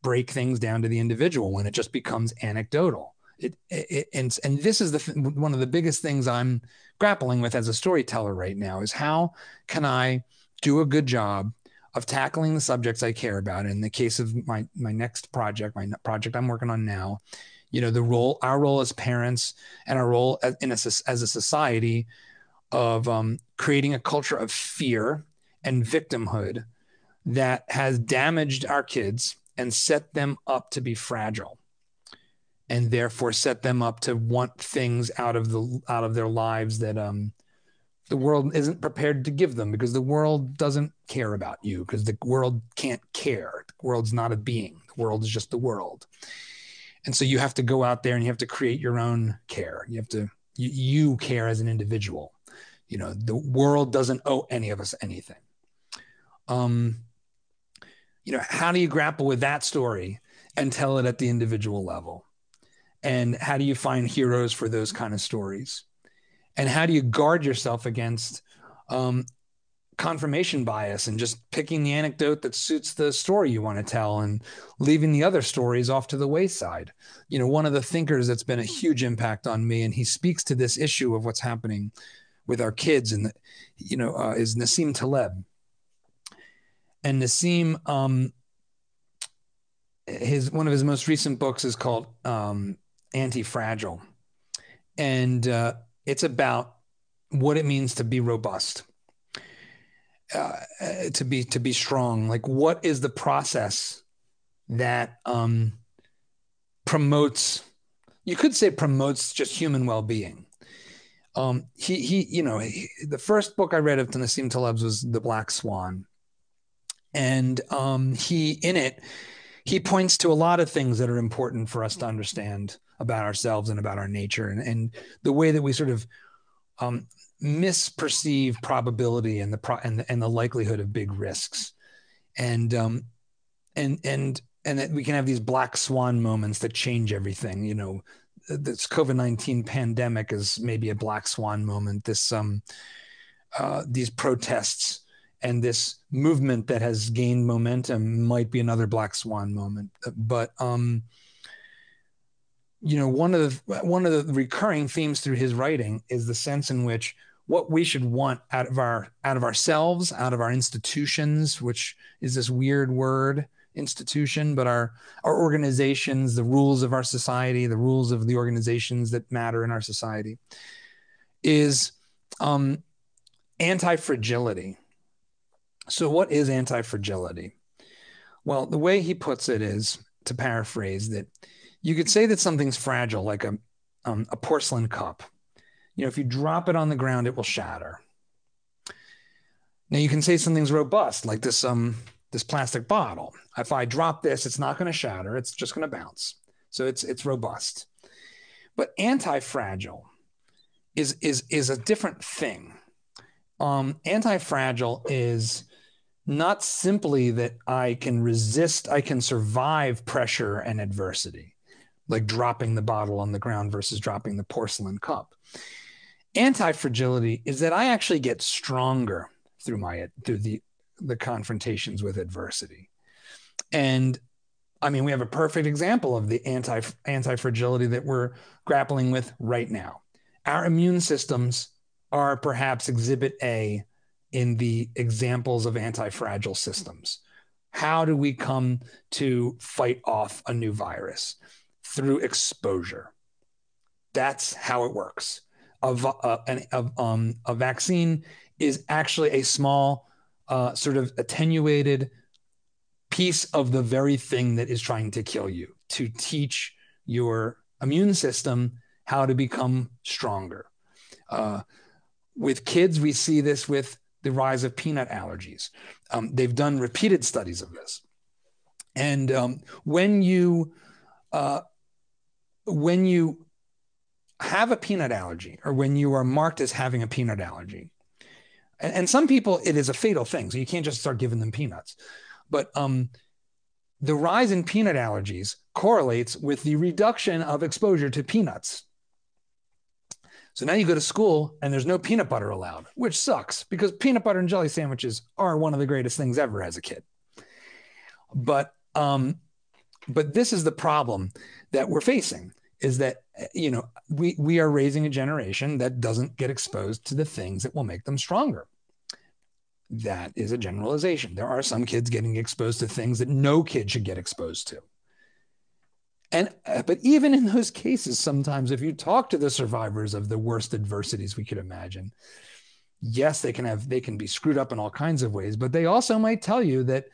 Speaker 2: break things down to the individual when it just becomes anecdotal it, it, and and this is the one of the biggest things I'm grappling with as a storyteller right now is how can I do a good job of tackling the subjects I care about. In the case of my my next project, my project I'm working on now, you know, the role our role as parents and our role as, in a, as a society of um, creating a culture of fear and victimhood that has damaged our kids and set them up to be fragile and therefore set them up to want things out of the out of their lives that um the world isn't prepared to give them because the world doesn't care about you because the world can't care. The world's not a being. The world is just the world and so you have to go out there and you have to create your own care you have to You, you care as an individual. You know, the world doesn't owe any of us anything. Um, you know, how do you grapple with that story and tell it at the individual level? And how do you find heroes for those kind of stories? And how do you guard yourself against um, confirmation bias and just picking the anecdote that suits the story you want to tell and leaving the other stories off to the wayside. You know, one of the thinkers that's been a huge impact on me, and he speaks to this issue of what's happening with our kids, and you know, uh, is Nassim Taleb. And Nassim, um, his one of his most recent books is called um, Anti Fragile, and uh, it's about what it means to be robust uh, to be to be strong. Like what is the process that um, promotes you could say promotes just human well-being? Um, he he you know he, the first book i read of nassim taleb's was the black swan. And um, he in it he points to a lot of things that are important for us to understand about ourselves and about our nature. And, and the way that we sort of um, misperceive probability and the pro- and the, and the likelihood of big risks. And um and and and that we can have these black swan moments that change everything you know. This covid-19 pandemic is maybe a black swan moment. This um uh these protests and this movement that has gained momentum might be another black swan moment. But um you know one of the one of the recurring themes through his writing is the sense in which what we should want out of our out of ourselves out of our institutions which is this weird word institution but our our organizations the rules of our society the rules of the organizations that matter in our society is um, anti-fragility. So what is anti-fragility? Well the way he puts it is to paraphrase that you could say that something's fragile like a um, a porcelain cup you know, if you drop it on the ground, it will shatter. Now you can say something's robust, like this um this plastic bottle. If I drop this, it's not going to shatter; it's just going to bounce. So it's it's robust. But anti-fragile is is is a different thing. Um, anti-fragile is not simply that I can resist, I can survive pressure and adversity, like dropping the bottle on the ground versus dropping the porcelain cup anti-fragility is that I actually get stronger through my through the the confrontations with adversity. And I mean, we have a perfect example of the anti anti-fragility that we're grappling with right now. Our immune systems are perhaps exhibit A in the examples of anti-fragile systems. How do we come to fight off a new virus? Through exposure. That's how it works a, a, a, um, a vaccine is actually a small, uh, sort of attenuated piece of the very thing that is trying to kill you to teach your immune system how to become stronger. Uh, with kids, we see this with the rise of peanut allergies. Um, they've done repeated studies of this. And um, when you uh, when you have a peanut allergy or when you are marked as having a peanut allergy, and, and some people, it is a fatal thing. So you can't just start giving them peanuts. But um, the rise in peanut allergies correlates with the reduction of exposure to peanuts. So now you go to school and there's no peanut butter allowed, which sucks because peanut butter and jelly sandwiches are one of the greatest things ever as a kid. But um, but this is the problem that we're facing is that you know we we are raising a generation that doesn't get exposed to the things that will make them stronger. That is a generalization. There are some kids getting exposed to things that no kid should get exposed to. And uh, but even in those cases sometimes if you talk to the survivors of the worst adversities we could imagine yes they can have they can be screwed up in all kinds of ways but they also might tell you that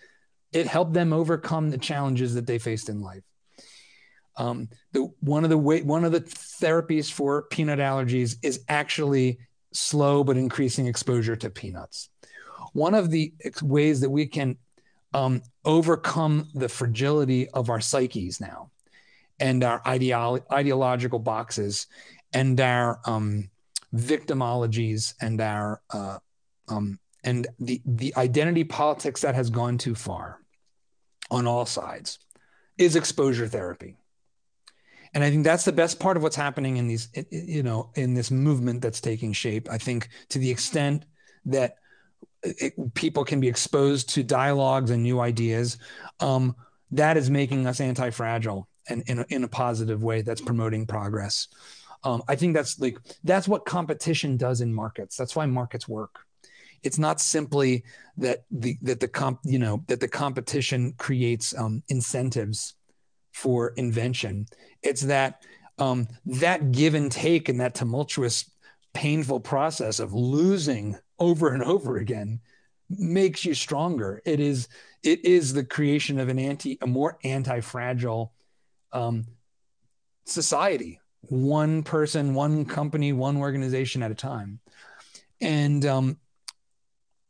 Speaker 2: it helped them overcome the challenges that they faced in life um, the one of the way one of the therapies for peanut allergies is actually slow but increasing exposure to peanuts. One of the ways that we can um, overcome the fragility of our psyches now and our ideolo- ideological boxes and our um, victimologies and our uh, um, and the the identity politics that has gone too far on all sides is exposure therapy and i think that's the best part of what's happening in these you know in this movement that's taking shape. I think to the extent that it, people can be exposed to dialogues and new ideas um, that is making us anti-fragile and in a, in a positive way that's promoting progress. Um, i think that's like that's what competition does in markets. That's why markets work. It's not simply that the that the comp you know that the competition creates um, incentives for invention it's that um, that give and take and that tumultuous painful process of losing over and over again makes you stronger. It is it is the creation of an anti a more anti-fragile um, society. One person one company one organization at a time. And um,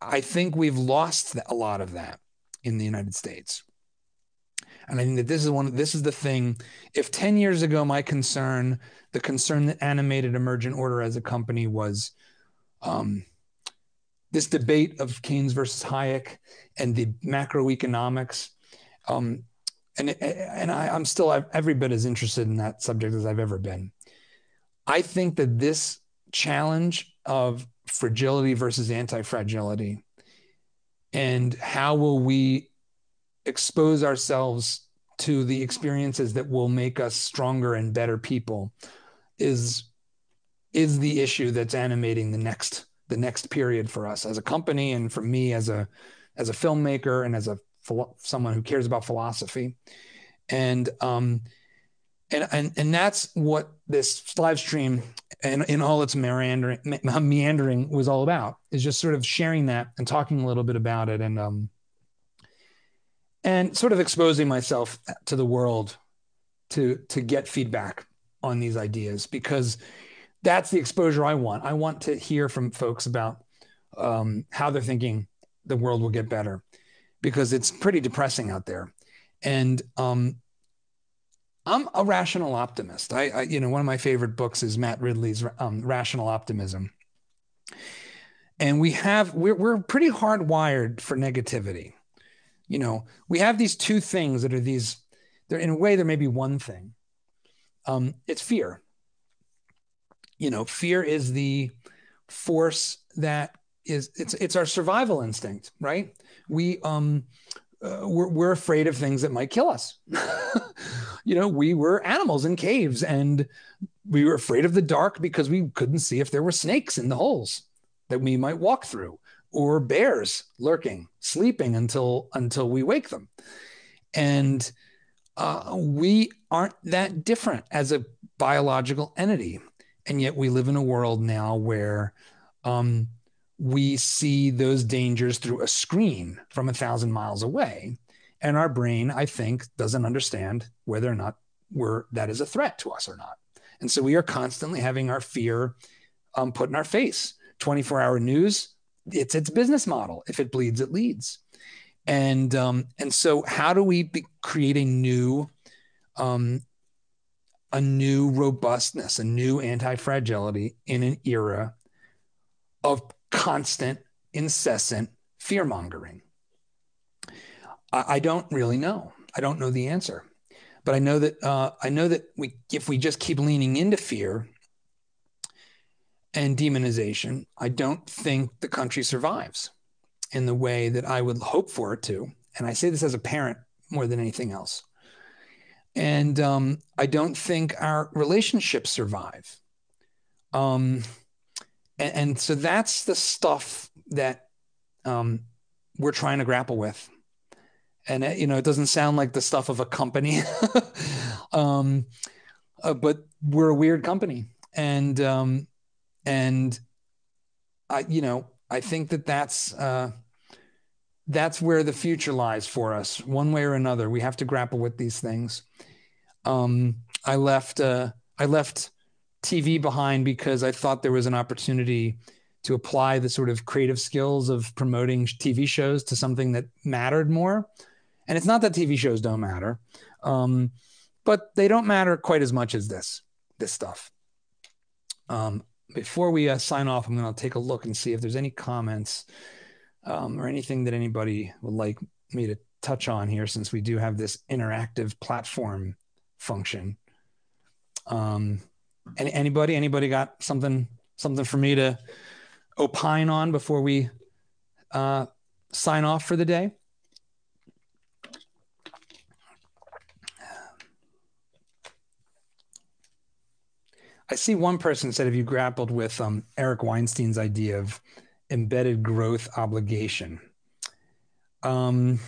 Speaker 2: I think we've lost a lot of that in the United States. And I think that this is one, this is the thing. If 10 years ago, my concern, the concern that animated Emergent Order as a company was um, this debate of Keynes versus Hayek and the macroeconomics. Um, and and I, I'm still every bit as interested in that subject as I've ever been. I think that this challenge of fragility versus anti fragility. And how will we expose ourselves to the experiences that will make us stronger and better people is is the issue that's animating the next the next period for us as a company and for me as a as a filmmaker and as a someone who cares about philosophy. And um and and and that's what this live stream and in all its meandering meandering was all about is just sort of sharing that and talking a little bit about it and um and sort of exposing myself to the world to to get feedback on these ideas because that's the exposure I want. I want to hear from folks about um, how they're thinking the world will get better because it's pretty depressing out there. And um, I'm a rational optimist. I, I, you know, one of my favorite books is Matt Ridley's um, Rational Optimism. And we have, we're, we're pretty hardwired for negativity. You know, we have these two things that are these, they're in a way, there may be one thing. Um, it's fear. You know, fear is the force that is, it's, it's our survival instinct, right? We, um, uh, we're, we're afraid of things that might kill us. you know, we were animals in caves and we were afraid of the dark because we couldn't see if there were snakes in the holes that we might walk through or bears lurking, sleeping until until we wake them. And uh, we aren't that different as a biological entity. And yet we live in a world now where um, we see those dangers through a screen from a thousand miles away. And our brain, I think, doesn't understand whether or not we're, that is a threat to us or not. And so we are constantly having our fear um, put in our face. 24 hour news, it's its business model. If it bleeds, it leads. And um, and so how do we be, create a new um, a new robustness, a new anti-fragility in an era of constant, incessant fear mongering? I, I, don't really know. I don't know the answer, but I know that uh, I know that we, if we just keep leaning into fear and demonization, I don't think the country survives in the way that I would hope for it to. And I say this as a parent more than anything else. And um, I don't think our relationships survive. Um, and, and so that's the stuff that um, we're trying to grapple with and it, you know it doesn't sound like the stuff of a company um, uh, but we're a weird company and um, and i you know i think that that's uh, that's where the future lies for us one way or another we have to grapple with these things um, i left uh, i left TV behind because I thought there was an opportunity to apply the sort of creative skills of promoting TV shows to something that mattered more. And it's not that TV shows don't matter, um, but they don't matter quite as much as this this stuff. Um, before we uh, sign off, I'm going to take a look and see if there's any comments um, or anything that anybody would like me to touch on here, since we do have this interactive platform function. Um, any, anybody, anybody got something, something for me to opine on before we uh, sign off for the day? I see one person said, Have you grappled with um, Eric Weinstein's idea of embedded growth obligation? Um,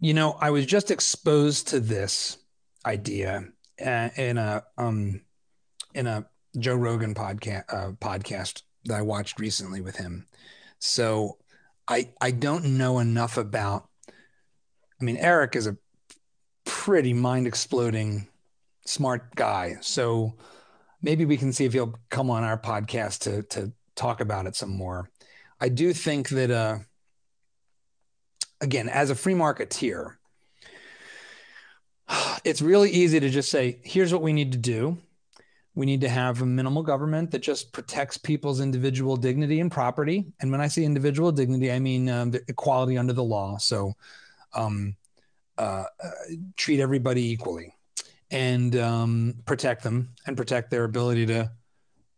Speaker 2: you know, I was just exposed to this idea uh, in a um, in a Joe Rogan podcast uh, podcast that I watched recently with him. So I I don't know enough about. I mean, Eric is a pretty mind exploding smart guy. So maybe we can see if he'll come on our podcast to to talk about it some more. I do think that uh again, as a free marketeer, it's really easy to just say, here's what we need to do. We need to have a minimal government that just protects people's individual dignity and property. And when I say individual dignity, I mean um, equality under the law. So um, uh, uh, treat everybody equally and um, protect them and protect their ability to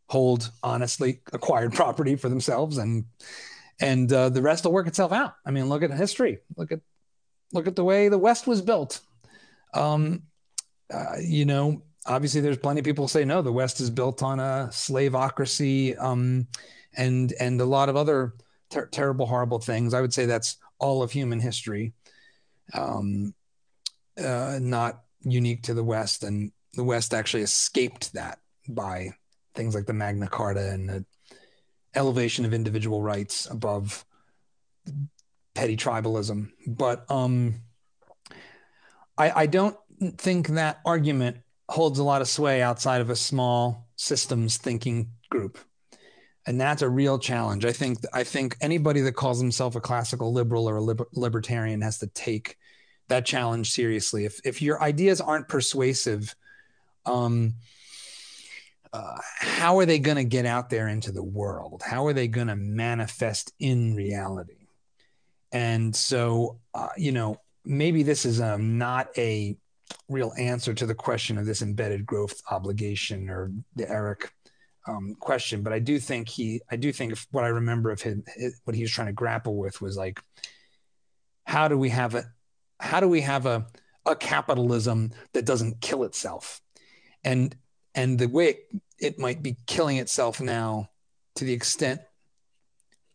Speaker 2: hold honestly acquired property for themselves and and uh, the rest will work itself out. I mean, look at history. Look at look at the way the West was built. Um, uh, you know, obviously, there's plenty of people say no. The West is built on a slaveocracy um, and and a lot of other ter- terrible, horrible things. I would say that's all of human history. Um, uh, not unique to the West, and the West actually escaped that by things like the Magna Carta and the elevation of individual rights above petty tribalism. But um, I, I don't think that argument holds a lot of sway outside of a small systems thinking group and that's a real challenge i think i think anybody that calls himself a classical liberal or a liber- libertarian has to take that challenge seriously. If if your ideas aren't persuasive, um, uh, how are they going to get out there into the world? How are they going to manifest in reality? And so, uh, you know, maybe this is um, not a real answer to the question of this embedded growth obligation or the Eric um, question, but I do think he, I do think what I remember of him, what he was trying to grapple with was like, how do we have a, how do we have a, a capitalism that doesn't kill itself? And and the way it, it might be killing itself now to the extent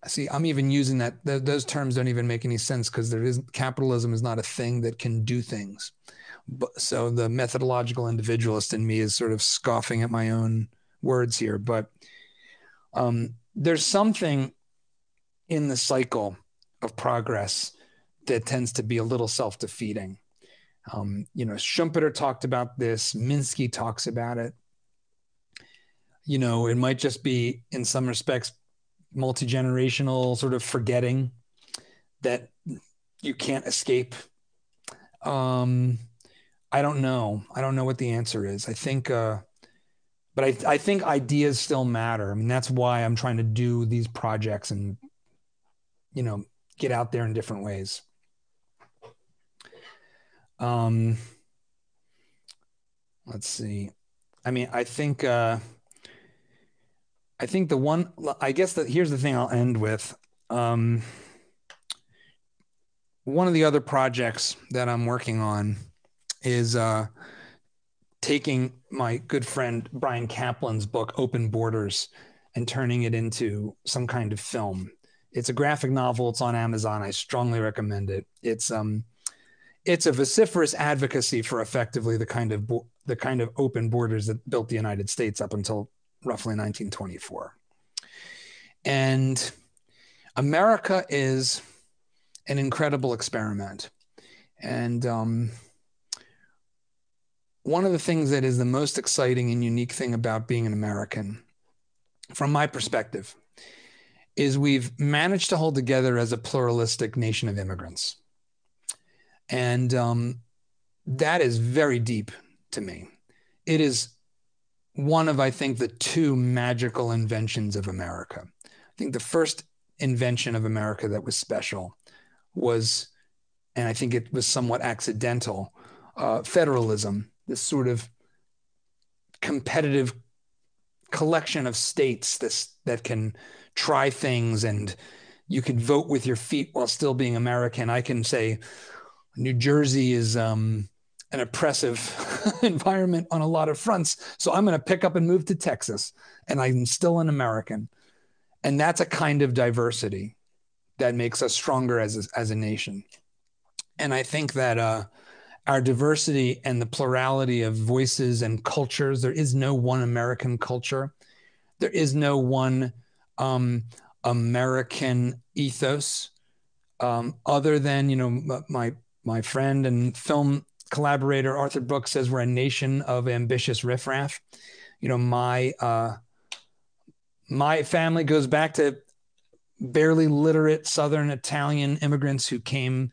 Speaker 2: see i'm even using that th- those terms don't even make any sense because there is capitalism is not a thing that can do things but so the methodological individualist in me is sort of scoffing at my own words here but um, there's something in the cycle of progress that tends to be a little self defeating. Um, you know, Schumpeter talked about this, Minsky talks about it. You know, it might just be, in some respects, multi generational sort of forgetting that you can't escape. Um, I don't know. I don't know what the answer is. I think, uh, but I, I think ideas still matter. I mean, that's why I'm trying to do these projects and, you know, get out there in different ways. Um, let's see. I mean, I think uh, I think the one. I guess that here's the thing. I'll end with. Um, one of the other projects that I'm working on is uh, taking my good friend Bryan Caplan's book Open Borders and turning it into some kind of film. It's a graphic novel. It's on Amazon. I strongly recommend it. It's um it's a vociferous advocacy for effectively the kind of the kind of open borders that built the United States up until roughly 1924. And America is an incredible experiment. And um, one of the things that is the most exciting and unique thing about being an American, from my perspective, is we've managed to hold together as a pluralistic nation of immigrants. And um, that is very deep to me. It is one of, I think, the two magical inventions of America. I think the first invention of America that was special was, and I think it was somewhat accidental, uh, federalism, this sort of competitive collection of states this, that can try things and you can vote with your feet while still being American. I can say New Jersey is um, an oppressive environment on a lot of fronts. So I'm going to pick up and move to Texas and I'm still an American. And that's a kind of diversity that makes us stronger as a, as a nation. And I think that uh, our diversity and the plurality of voices and cultures, there is no one American culture. There is no one um, American ethos, um, other than you know my my friend and film collaborator Arthur Brooks says we're a nation of ambitious riffraff. You know my uh, my family goes back to barely literate Southern Italian immigrants who came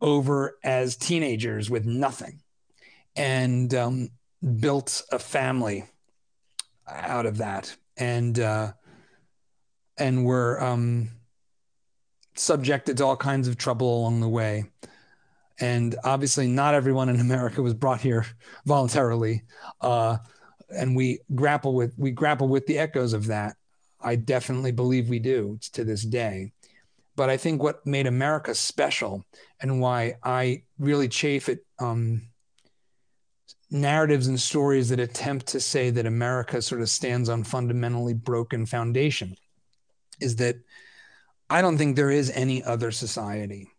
Speaker 2: over as teenagers with nothing and um, built a family out of that. And uh, and were um, subjected to all kinds of trouble along the way. And obviously, not everyone in America was brought here voluntarily, uh, and we grapple with we grapple with the echoes of that. I definitely believe we do to this day. But I think what made America special and why I really chafe at um, narratives and stories that attempt to say that America sort of stands on fundamentally broken foundation is that I don't think there is any other society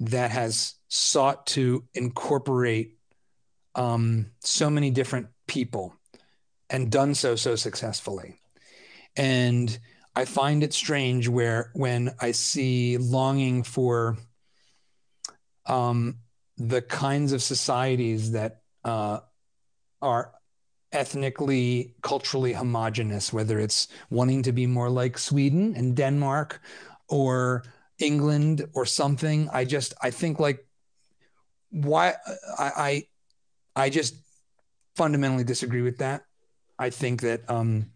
Speaker 2: that has sought to incorporate um, so many different people and done so so successfully. And I find it strange where when I see longing for um, the kinds of societies that uh, are ethnically, culturally homogenous, whether it's wanting to be more like Sweden and Denmark or England or something. I just, I think like, why I, I, I just fundamentally disagree with that. I think that, um,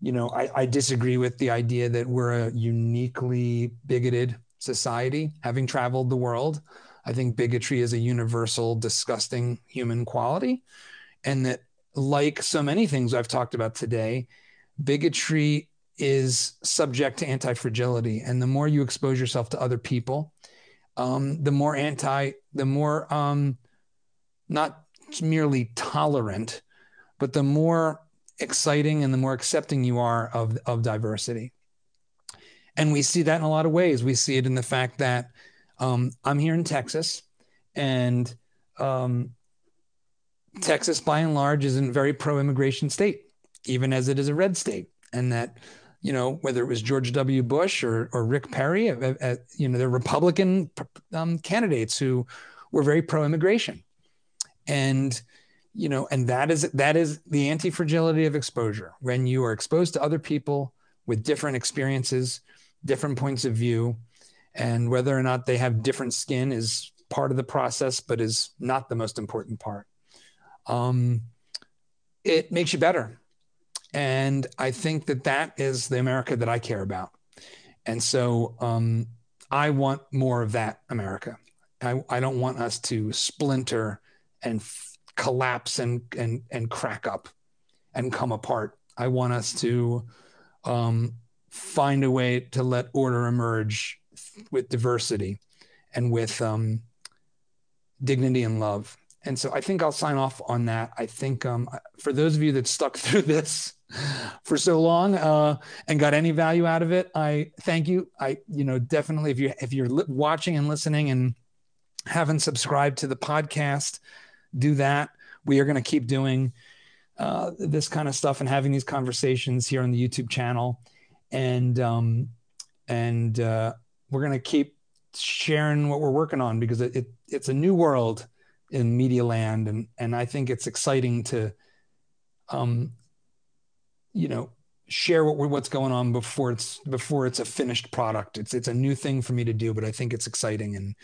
Speaker 2: you know, I, I disagree with the idea that we're a uniquely bigoted society, having traveled the world. I think bigotry is a universal, disgusting human quality, and that like so many things I've talked about today, bigotry is subject to anti fragility. And the more you expose yourself to other people, um, the more anti, the more um, not merely tolerant, but the more exciting and the more accepting you are of, of diversity. And we see that in a lot of ways. We see it in the fact that um, I'm here in Texas and um, Texas, by and large, is a very pro immigration state, even as it is a red state. And that, you know, whether it was George W. Bush or, or Rick Perry, you know, they're Republican um, candidates who were very pro immigration. And, you know, and that is that is the anti fragility of exposure. When you are exposed to other people with different experiences, different points of view, and whether or not they have different skin is part of the process, but is not the most important part um, it makes you better. And I think that that is the America that I care about. And so um, I want more of that America. I, I don't want us to splinter and f- collapse and, and, and crack up and come apart. I want us to um, find a way to let order emerge with diversity and with um, dignity and love and so I think I'll sign off on that. I think um, for those of you that stuck through this for so long uh, and got any value out of it, I thank you. I, you know, definitely if you if you're li- watching and listening and haven't subscribed to the podcast, do that. We are going to keep doing uh, this kind of stuff and having these conversations here on the YouTube channel, and um, and uh, we're going to keep sharing what we're working on because it, it it's a new world in media land and and I think it's exciting to um you know share what what's going on before it's before it's a finished product it's it's a new thing for me to do but I think it's exciting and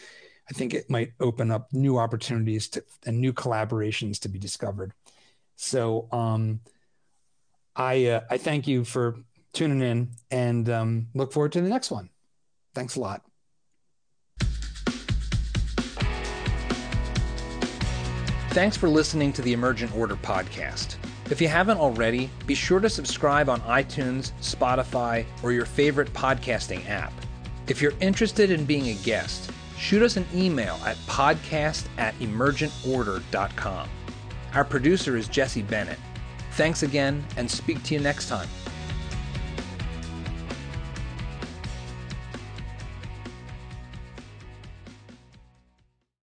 Speaker 2: I think it might open up new opportunities to and new collaborations to be discovered So um, I uh, I thank you for tuning in and um, look forward to the next one. Thanks a lot.
Speaker 1: Thanks for listening to the Emergent Order podcast. If you haven't already, be sure to subscribe on iTunes, Spotify, or your favorite podcasting app. If you're interested in being a guest, shoot us an email at podcast at emergentorder.com. Our producer is Jesse Bennett. Thanks again, and speak to you next time.